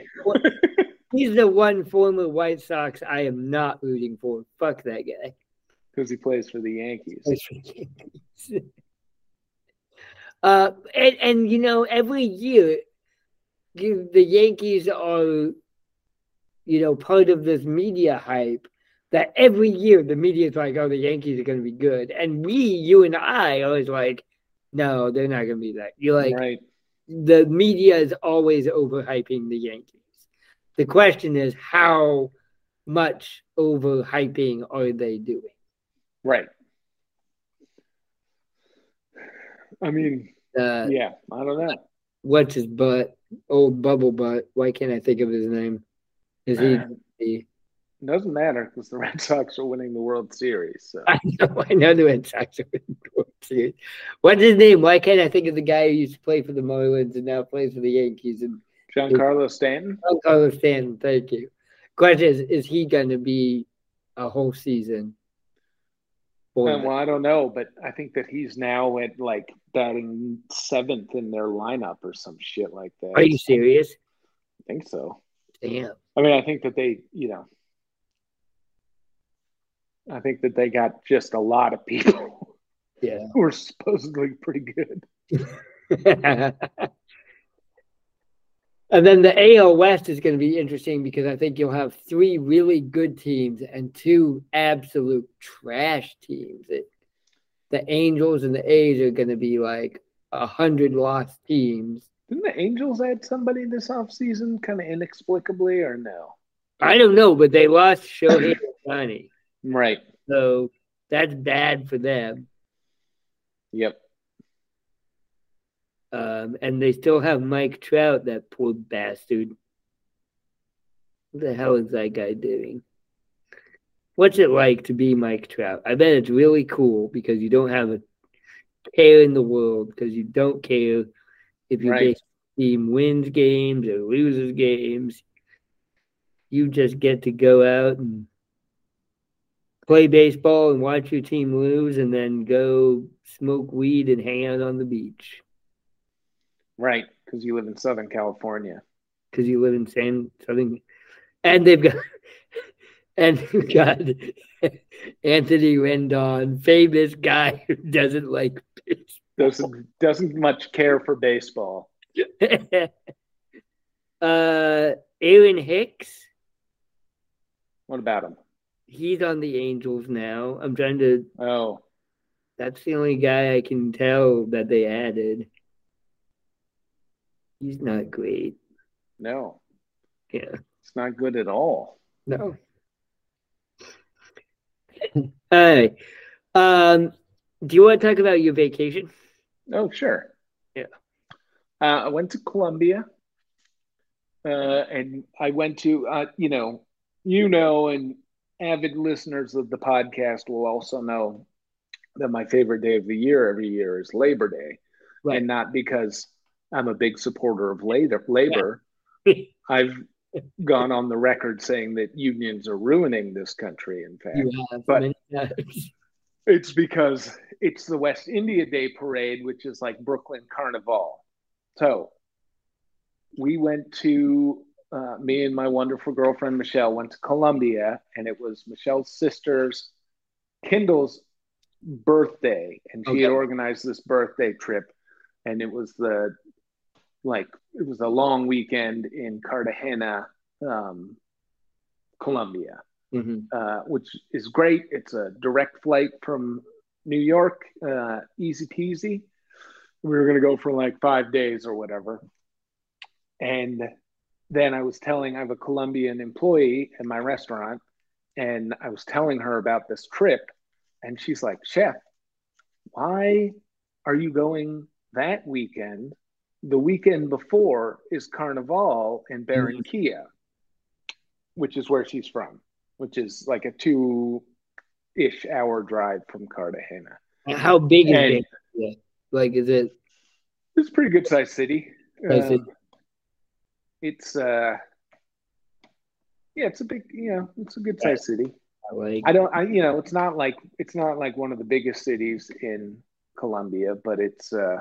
Speaker 1: He's the one former White Sox I am not rooting for. Fuck that guy.
Speaker 2: Because he plays for the Yankees.
Speaker 1: uh, and, and you know, every year, you, the Yankees are, you know, part of this media hype that every year the media is like, oh, the Yankees are going to be good. And we, you and I, are always like, no, they're not going to be that. You're like,
Speaker 2: right.
Speaker 1: the media is always overhyping the Yankees. The question is, how much overhyping are they doing?
Speaker 2: Right. I mean,
Speaker 1: Uh,
Speaker 2: yeah, I don't know.
Speaker 1: what's his butt? Old bubble butt. Why can't I think of his name? Is he? he-
Speaker 2: doesn't matter because the Red Sox are winning the World Series. So
Speaker 1: I know. I know the Red Sox are winning the World Series. What's his name? Why can't I think of the guy who used to play for the Marlins and now plays for the Yankees? And
Speaker 2: Giancarlo Stanton.
Speaker 1: Carlos Stanton. Thank you. Question is: Is he going to be a whole season?
Speaker 2: Well, I don't know, but I think that he's now at like batting seventh in their lineup or some shit like that.
Speaker 1: Are you serious?
Speaker 2: I think so.
Speaker 1: Damn.
Speaker 2: I mean, I think that they, you know, I think that they got just a lot of people
Speaker 1: Yeah.
Speaker 2: who are supposedly pretty good.
Speaker 1: and then the AL West is going to be interesting because I think you'll have three really good teams and two absolute trash teams. It, the Angels and the A's are going to be like a hundred lost teams.
Speaker 2: Didn't the Angels add somebody this offseason kind of inexplicably or no?
Speaker 1: I don't know, but they lost Shohei Ohtani,
Speaker 2: Right.
Speaker 1: so that's bad for them.
Speaker 2: Yep.
Speaker 1: Um, and they still have Mike Trout, that poor bastard. What the hell is that guy doing? what's it like to be Mike Trout? I bet it's really cool because you don't have a care in the world because you don't care if your
Speaker 2: Right.
Speaker 1: team wins games or loses games. You just get to go out and play baseball and watch your team lose and then go smoke weed and hang out on the beach
Speaker 2: Right, because you live in Southern California.
Speaker 1: because you live in San Southern and they've got and they've got Anthony Rendon, famous guy who doesn't like
Speaker 2: Doesn't doesn't much care for baseball.
Speaker 1: uh Aaron Hicks,
Speaker 2: What about him?
Speaker 1: he's on the Angels now. I'm trying to
Speaker 2: Oh,
Speaker 1: that's the only guy I can tell that they added. He's not great.
Speaker 2: no,
Speaker 1: Yeah.
Speaker 2: it's not good at all.
Speaker 1: No. All right. Um, do you want to talk about your vacation?
Speaker 2: Oh, sure.
Speaker 1: Yeah.
Speaker 2: Uh, I went to Colombia, uh, and I went to uh, you know, you know, and avid listeners of the podcast will also know that my favorite day of the year every year is Labor Day,
Speaker 1: Right.
Speaker 2: and not because I'm a big supporter of labor. Labor, I've gone on the record saying that unions are ruining this country. In fact, But- It's because it's the West India Day parade, which is like Brooklyn Carnival. So we went to, uh, me and my wonderful girlfriend Michelle went to Colombia, and it was Michelle's sister's, Kindle's birthday. And she had organized this birthday trip, and it was the, like, it was a long weekend in Cartagena, um, Colombia
Speaker 1: Mhm.
Speaker 2: uh, which is great. It's a direct flight from New York, uh, easy peasy. We were going to go for like five days or whatever. And then I was telling, I have a Colombian employee in my restaurant, and I was telling her about this trip. And she's like, Chef, why are you going that weekend? The weekend before is Carnival in Barranquilla, which is where she's from which is like a two ish hour drive from Cartagena.
Speaker 1: How big is
Speaker 2: And-
Speaker 1: it? Yeah. Like, is it?
Speaker 2: It's a pretty good sized city.
Speaker 1: Nice.
Speaker 2: Um, it's uh yeah, it's a big you know, it's a good sized city.
Speaker 1: Like,
Speaker 2: I don't I you know, it's not like it's not like one of the biggest cities in Colombia, but it's uh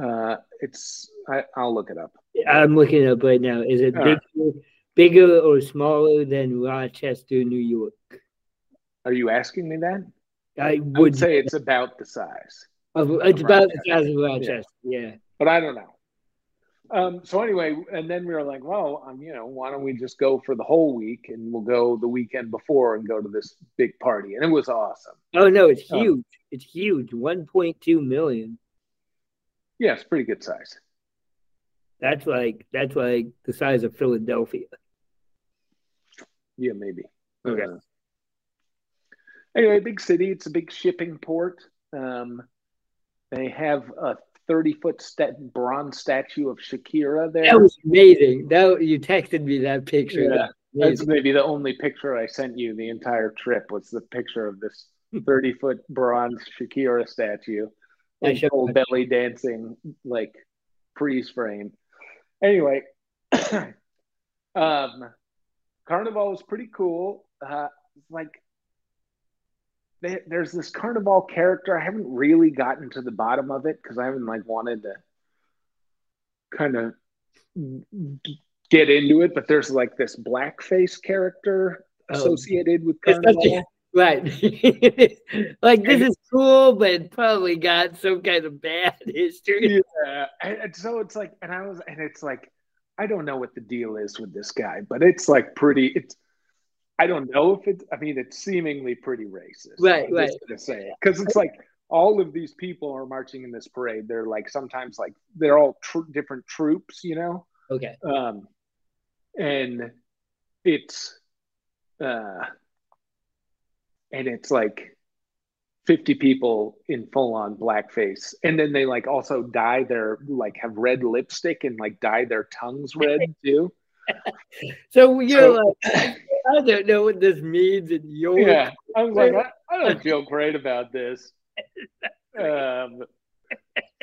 Speaker 2: uh it's I, I'll look it up.
Speaker 1: I'm looking it up right now. Is it
Speaker 2: All right.
Speaker 1: bigger, bigger or smaller than Rochester, New York?
Speaker 2: Are you asking me that?
Speaker 1: I
Speaker 2: I
Speaker 1: would,
Speaker 2: would say it's about the size.
Speaker 1: of- it's about the size of Rochester. Yeah.
Speaker 2: but I don't know. Um, so anyway, and then we were like, well, um, you know, why don't we just go for the whole week and we'll go the weekend before and go to this big party. And it was awesome.
Speaker 1: Oh no, it's
Speaker 2: Oh.
Speaker 1: huge. It's huge. 1.2 million.
Speaker 2: Yeah, it's pretty good size.
Speaker 1: That's like that's like the size of Philadelphia.
Speaker 2: Yeah, maybe.
Speaker 1: Okay.
Speaker 2: Uh, anyway, big city. It's a big shipping port. Um, they have a 30 foot stat- bronze statue of Shakira there.
Speaker 1: That was amazing. That you texted me that picture.
Speaker 2: Yeah,
Speaker 1: That
Speaker 2: That's maybe the only picture I sent you the entire trip was the picture of this 30 foot bronze Shakira statue
Speaker 1: I should-
Speaker 2: full belly dancing, like freeze frame. Anyway, um, Carnival was pretty cool. Uh, like, they, there's this Carnival character. I haven't really gotten to the bottom of it because I haven't like wanted to kind of get into it. But there's like this blackface character
Speaker 1: Oh.
Speaker 2: associated with
Speaker 1: It's such a-
Speaker 2: Carnival.
Speaker 1: Right. like this is cool, but probably got some kind of bad history.
Speaker 2: yeah and, so it's like and i was and it's like i don't know what the deal is with this guy but it's like pretty it's i don't know if it's i mean it's seemingly pretty racist
Speaker 1: Right,
Speaker 2: I'm
Speaker 1: right.
Speaker 2: gonna say it because it's like all of these people are marching in this parade they're like sometimes like they're all tr- different troops you know
Speaker 1: Okay.
Speaker 2: um and it's uh and it's like 50 people in full on blackface and then they like also dye their like have red lipstick and like dye their tongues red too
Speaker 1: So you're
Speaker 2: So-
Speaker 1: like I don't know what this means in your.
Speaker 2: Yeah, I was like, I, I don't feel great about this. Um,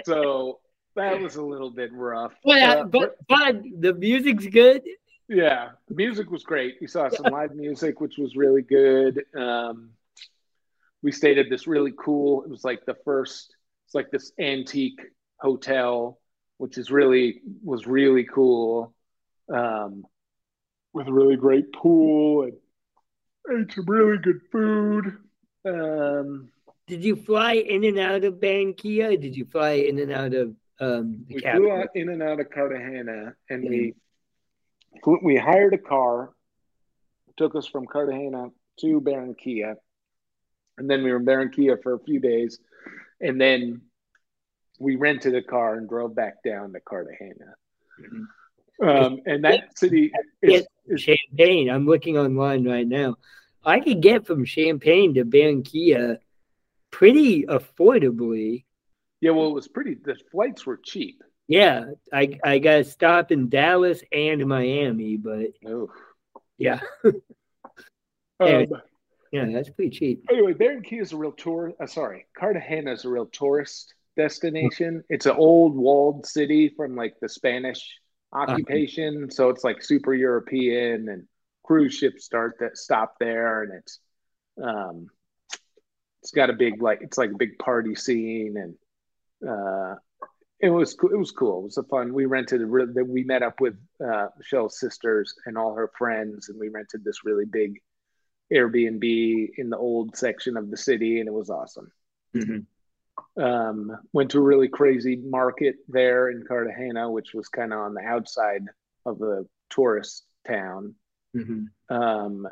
Speaker 2: so that was a little bit rough.
Speaker 1: But,
Speaker 2: Uh,
Speaker 1: but, but the music's good.
Speaker 2: yeah, the music was great. We saw some live music, which was really good. Um, we stayed at this really cool. It was like the first. It's like this antique hotel, which is really was really cool. Um, with a really great pool and ate some really good food. Um,
Speaker 1: Did you fly in and out of Barranquilla? Did you fly in and out of um, the
Speaker 2: we
Speaker 1: capital?
Speaker 2: flew out in and out of Cartagena, and we we hired a car, took us from Cartagena to Barranquilla, and then we were in Barranquilla for a few days, and then we rented a car and drove back down to Cartagena.
Speaker 1: Mhm.
Speaker 2: Um, and that city is, is
Speaker 1: Champaign. I'm looking online right now. I could get from Champaign to Barranquilla pretty affordably.
Speaker 2: yeah, well, it was pretty. The flights were cheap.
Speaker 1: Yeah, I I got to stop in Dallas and Miami, but
Speaker 2: Oof.
Speaker 1: yeah,
Speaker 2: Um,
Speaker 1: yeah, that's pretty cheap.
Speaker 2: Anyway, Barranquilla is a real tour. Uh, sorry, Cartagena is a real tourist destination. It's an old walled city from like the Spanish occupation, so it's like super European, and cruise ships start that stop there, and it's um, it's got a big like it's like a big party scene, and uh, it was co- it was cool. It was a fun. We rented a re- that we met up with uh, Michelle's sisters and all her friends, and we rented this really big Airbnb in the old section of the city, and it was awesome.
Speaker 1: Mhm.
Speaker 2: Um, went to a really crazy market there in Cartagena, which was kind of on the outside of the tourist town,
Speaker 1: Mhm.
Speaker 2: um,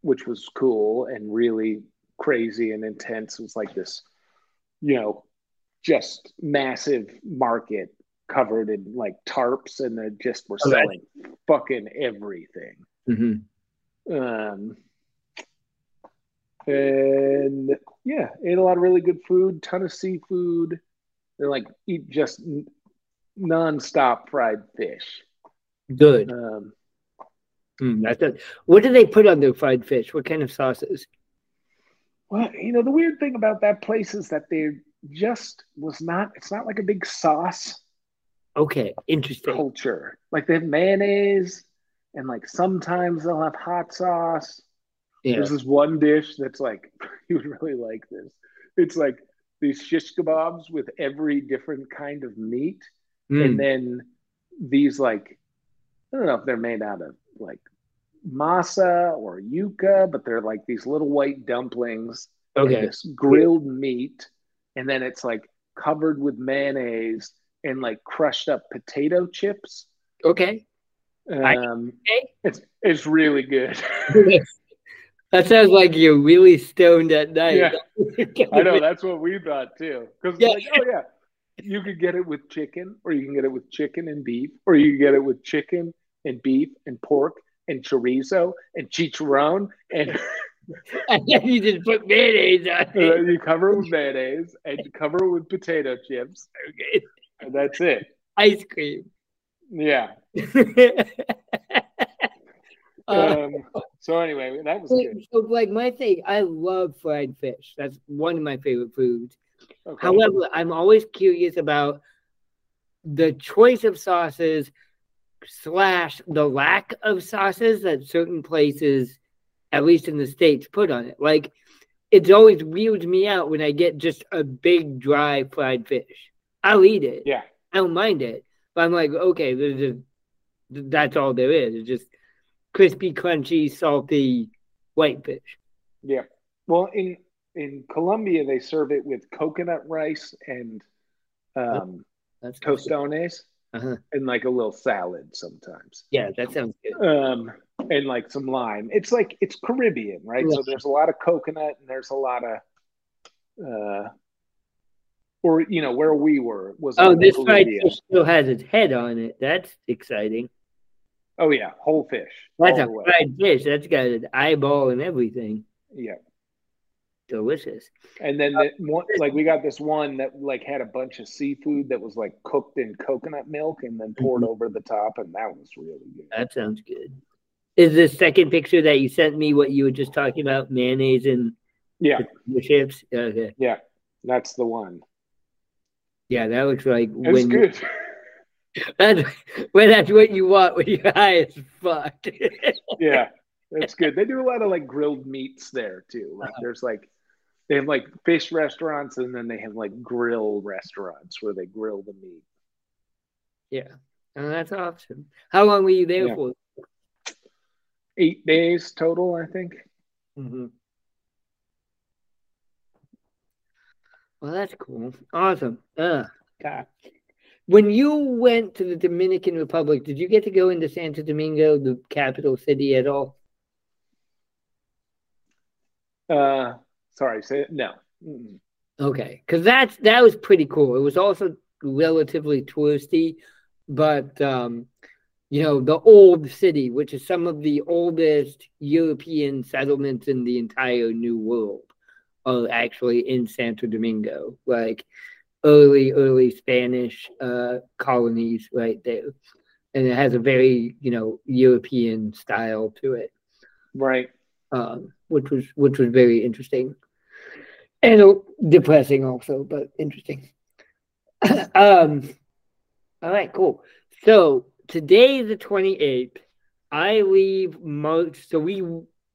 Speaker 2: which was cool and really crazy and intense. It was like this, you know, just massive market covered in like tarps, and they just were
Speaker 1: Okay.
Speaker 2: selling fucking everything.
Speaker 1: Mhm.
Speaker 2: Um, and yeah, ate a lot of really good food, ton of seafood. They like eat just non-stop fried fish.
Speaker 1: Good.
Speaker 2: Um,
Speaker 1: Mm, that's it. What do they put on their fried fish? What kind of sauces?
Speaker 2: well, you know, the weird thing about that place is that they just was not. It's not like a big sauce
Speaker 1: Okay, interesting.
Speaker 2: culture. Like they have mayonnaise, and like sometimes they'll have hot sauce.
Speaker 1: Yeah.
Speaker 2: There's this one dish that's like you would really like this. It's like these shish kebabs with every different kind of meat,
Speaker 1: Mm,
Speaker 2: and then these like I don't know if they're made out of like masa or yuca, but they're like these little white dumplings
Speaker 1: okay.
Speaker 2: grilled meat, and then it's like covered with mayonnaise and like crushed up potato chips.
Speaker 1: Okay. I-
Speaker 2: Um,
Speaker 1: Okay.
Speaker 2: it's it's really good.
Speaker 1: that sounds like you're really stoned at night.
Speaker 2: Yeah. I know that's what we thought too. Because
Speaker 1: Yeah.
Speaker 2: like, oh yeah, you could get it with chicken, or you can get it with chicken and beef, or you can get it with chicken and beef and pork and chorizo and chicharron, and
Speaker 1: and then you just put mayonnaise on it.
Speaker 2: you cover it with mayonnaise and you cover it with potato chips,
Speaker 1: Okay.
Speaker 2: and that's it.
Speaker 1: Ice cream.
Speaker 2: Yeah.
Speaker 1: Uh,
Speaker 2: Um, so anyway, that was good.
Speaker 1: so, like my thing, I love fried fish. That's one of my favorite foods.
Speaker 2: Okay.
Speaker 1: However, I'm always curious about the choice of sauces slash the lack of sauces that certain places, at least in the states, put on it. Like it's always weirds me out when I get just a big dry fried fish. I'll eat it.
Speaker 2: yeah.
Speaker 1: I don't mind it, but I'm like, okay, there's just, that's all there is. It's just crispy, crunchy, salty whitefish.
Speaker 2: Yeah. Well, in in Colombia, they serve it with coconut rice and um,
Speaker 1: That's
Speaker 2: tostones
Speaker 1: Uh-huh.
Speaker 2: and like a little salad sometimes.
Speaker 1: Yeah, that sounds good.
Speaker 2: Um, and like some lime. It's like it's Caribbean, right? So there's a lot of coconut and there's a lot of uh or you know where we were was
Speaker 1: Oh, this
Speaker 2: Bolívar.
Speaker 1: fish still has its head on it. That's exciting.
Speaker 2: Oh yeah, whole fish.
Speaker 1: That's a fried fish. That's got an eyeball and everything.
Speaker 2: Yeah.
Speaker 1: Delicious.
Speaker 2: And then the one, like we got this one that like had a bunch of seafood that was like cooked in coconut milk and then poured
Speaker 1: Mhm.
Speaker 2: over the top, and that was really good.
Speaker 1: That sounds good. Is the second picture that you sent me what you were just talking about, mayonnaise and
Speaker 2: Yeah,
Speaker 1: the chips? Okay.
Speaker 2: yeah, that's the one.
Speaker 1: Yeah, that looks like
Speaker 2: It's
Speaker 1: when
Speaker 2: good.
Speaker 1: That's when that's what you want when you're high as fuck.
Speaker 2: yeah, that's good. They do a lot of like grilled meats there too. Like there's like they have like fish restaurants and then they have like grill restaurants where they grill the meat.
Speaker 1: yeah. and that's awesome. How long were you there
Speaker 2: Yeah.
Speaker 1: for?
Speaker 2: Eight days total, I think.
Speaker 1: Mm-hmm. Well, that's cool. Awesome. Uh, God. When you went to the Dominican Republic, did you get to go into Santo Domingo, the capital city, at all?
Speaker 2: Uh, sorry, say. No. Mm-mm.
Speaker 1: Okay, because that's that was pretty cool. It was also relatively touristy, but um, you know the old city, which is some of the oldest European settlements in the entire New World, are actually in Santo Domingo, like early early Spanish uh, colonies right there, and it has a very you know European style to it
Speaker 2: Right.
Speaker 1: um, which was which was very interesting and depressing also, but interesting. um, all right, cool. So today is the twenty eighth. I leave March, so we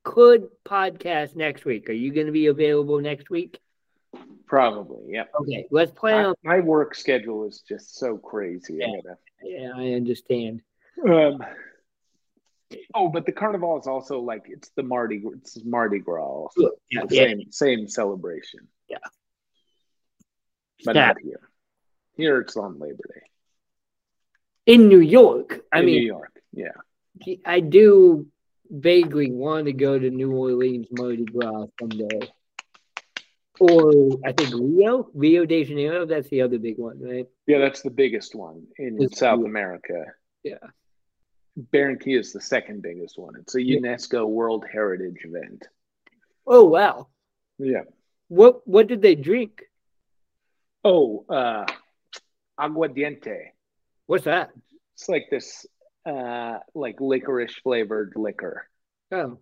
Speaker 1: could podcast next week. Are you going to be available next week?
Speaker 2: Probably. Yeah.
Speaker 1: Okay, let's plan
Speaker 2: My,
Speaker 1: on.
Speaker 2: my work schedule is just so crazy. I gotta
Speaker 1: Yeah, I understand.
Speaker 2: Um, oh, but the carnival is also like it's the Mardi it's Mardi Gras, also.
Speaker 1: Yeah, yeah,
Speaker 2: same same celebration.
Speaker 1: Yeah.
Speaker 2: but
Speaker 1: Yeah.
Speaker 2: not here. Here it's on Labor Day.
Speaker 1: in New York. I
Speaker 2: in
Speaker 1: mean,
Speaker 2: New York. Yeah,
Speaker 1: I do vaguely want to go to New Orleans Mardi Gras someday. Or I think Rio, Rio de Janeiro. That's the other big one, right?
Speaker 2: yeah, that's the biggest one in
Speaker 1: It's-
Speaker 2: South America.
Speaker 1: Yeah.
Speaker 2: Barranquilla is the second biggest one. It's a
Speaker 1: Yeah.
Speaker 2: UNESCO World Heritage event.
Speaker 1: Oh wow!
Speaker 2: Yeah.
Speaker 1: What what did they drink?
Speaker 2: Oh, uh, aguardiente.
Speaker 1: What's that?
Speaker 2: It's like this, uh, like licorice flavored liquor.
Speaker 1: Oh,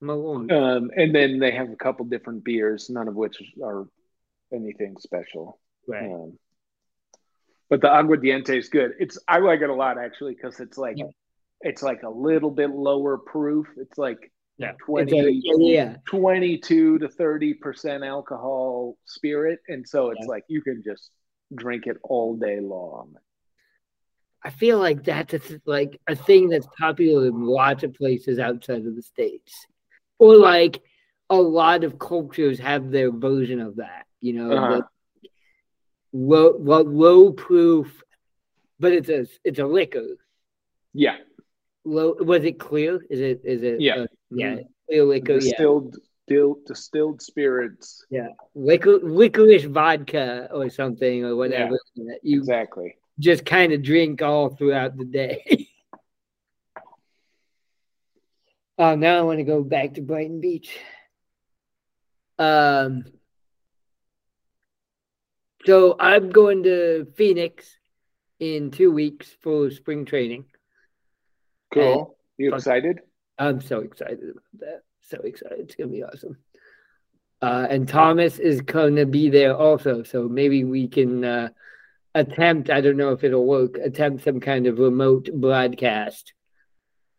Speaker 1: Malone.
Speaker 2: Um, and then they have a couple different beers, none of which are anything special.
Speaker 1: right.
Speaker 2: Um, but the aguardiente is good. It's I like it a lot actually because it's like
Speaker 1: Yeah.
Speaker 2: it's like a little bit lower proof. It's like
Speaker 1: Yeah.
Speaker 2: 20,
Speaker 1: It's a- yeah.
Speaker 2: 22 to 30 percent alcohol spirit, and so it's
Speaker 1: Yeah.
Speaker 2: like you can just drink it all day long.
Speaker 1: I feel like that's a, th- like a thing that's popular in lots of places outside of the states, or like a lot of cultures have their version of that. You know,
Speaker 2: Uh-huh.
Speaker 1: low, low, low proof, but it's a it's a liquor.
Speaker 2: Yeah,
Speaker 1: Low was it clear? Is it is it?
Speaker 2: Yeah.
Speaker 1: uh, yeah, clear liquor. Yeah,
Speaker 2: distilled, distilled, distilled spirits.
Speaker 1: liquor, licorice vodka or something or whatever that you
Speaker 2: Exactly.
Speaker 1: just kind of drink all throughout the day. oh, now I want to go back to Brighton Beach. Um, so I'm going to Phoenix in two weeks for spring training.
Speaker 2: Cool. You excited?
Speaker 1: I'm so excited about that. So excited. It's gonna be awesome. Uh, and Thomas is gonna be there also, so maybe we can uh, attempt. I don't know if it'll work. Attempt some kind of remote broadcast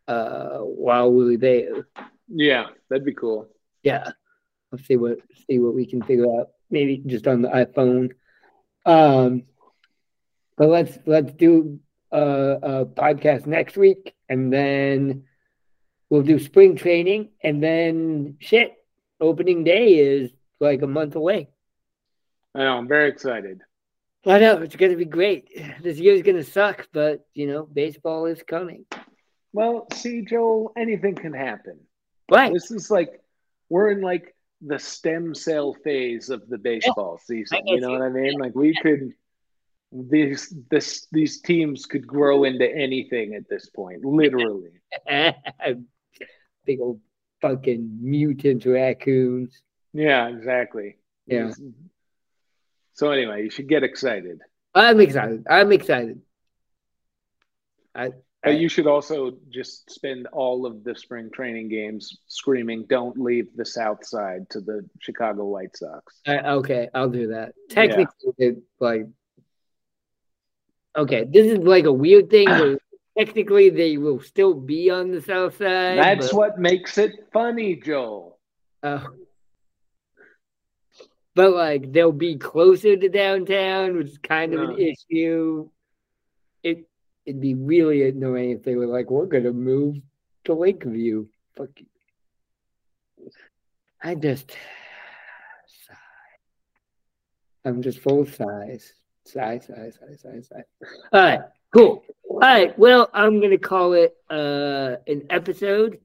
Speaker 1: uh, while we're there.
Speaker 2: Yeah, that'd be cool.
Speaker 1: Yeah, let's see what see what we can figure out. Maybe just on the iPhone. Um, but let's let's do a, a podcast next week, and then we'll do spring training, and then shit. Opening day is like a month away.
Speaker 2: I know. I'm very excited.
Speaker 1: I know it's gonna be great. This year's gonna suck, but you know, baseball is coming.
Speaker 2: Well, see, Joel, anything can happen.
Speaker 1: Right.
Speaker 2: This is like we're in like the stem cell phase of the baseball season. You know
Speaker 1: you.
Speaker 2: what I mean? Like we could these this these teams could grow into anything at this point, literally.
Speaker 1: Big old fucking mutant raccoons.
Speaker 2: Yeah, exactly.
Speaker 1: Yeah.
Speaker 2: So anyway, you should get excited.
Speaker 1: I'm excited. I'm excited. I
Speaker 2: But you should also just spend all of the spring training games screaming, "Don't leave the South Side" to the Chicago White Sox.
Speaker 1: I, okay, I'll do that. Technically, yeah. like, okay, this is like a weird thing. Where technically, they will still be on the South Side.
Speaker 2: That's but... what makes it funny, Joel.
Speaker 1: Oh. But like they'll be closer to downtown, which is kind of an issue. It it'd be really annoying if they were like, "We're gonna move to Lakeview." Fuck you. I just sigh. I'm just full of sighs. Sigh, sigh, sigh, sigh, sigh. All right, cool. All right, well, I'm gonna call it uh, an episode.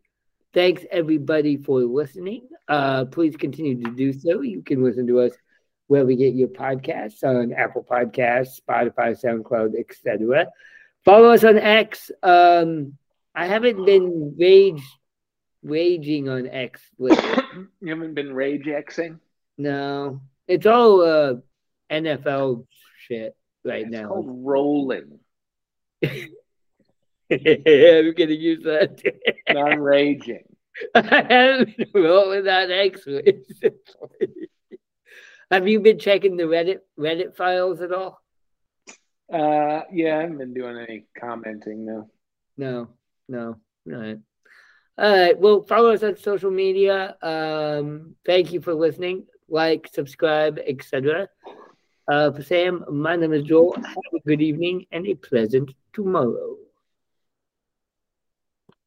Speaker 1: Thanks everybody for listening. Uh, please continue to do so. You can listen to us where we get your podcasts on Apple Podcasts, Spotify, SoundCloud, etc. Follow us on X. Um, I haven't been rage raging on X
Speaker 2: lately. you haven't been rage Xing?
Speaker 1: No. It's all uh, NFL shit right
Speaker 2: it's
Speaker 1: now.
Speaker 2: Called rolling.
Speaker 1: I'm gonna use that.
Speaker 2: Not raging.
Speaker 1: I haven't rolling that X. Have you been checking the Reddit Reddit files at all?
Speaker 2: Uh, yeah, I haven't been doing any commenting though.
Speaker 1: No, no, all right. All right. Well, follow us on social media. Um, thank you for listening. Like, subscribe, etc. Uh, for Sam, my name is Joel. Have a good evening and a pleasant tomorrow.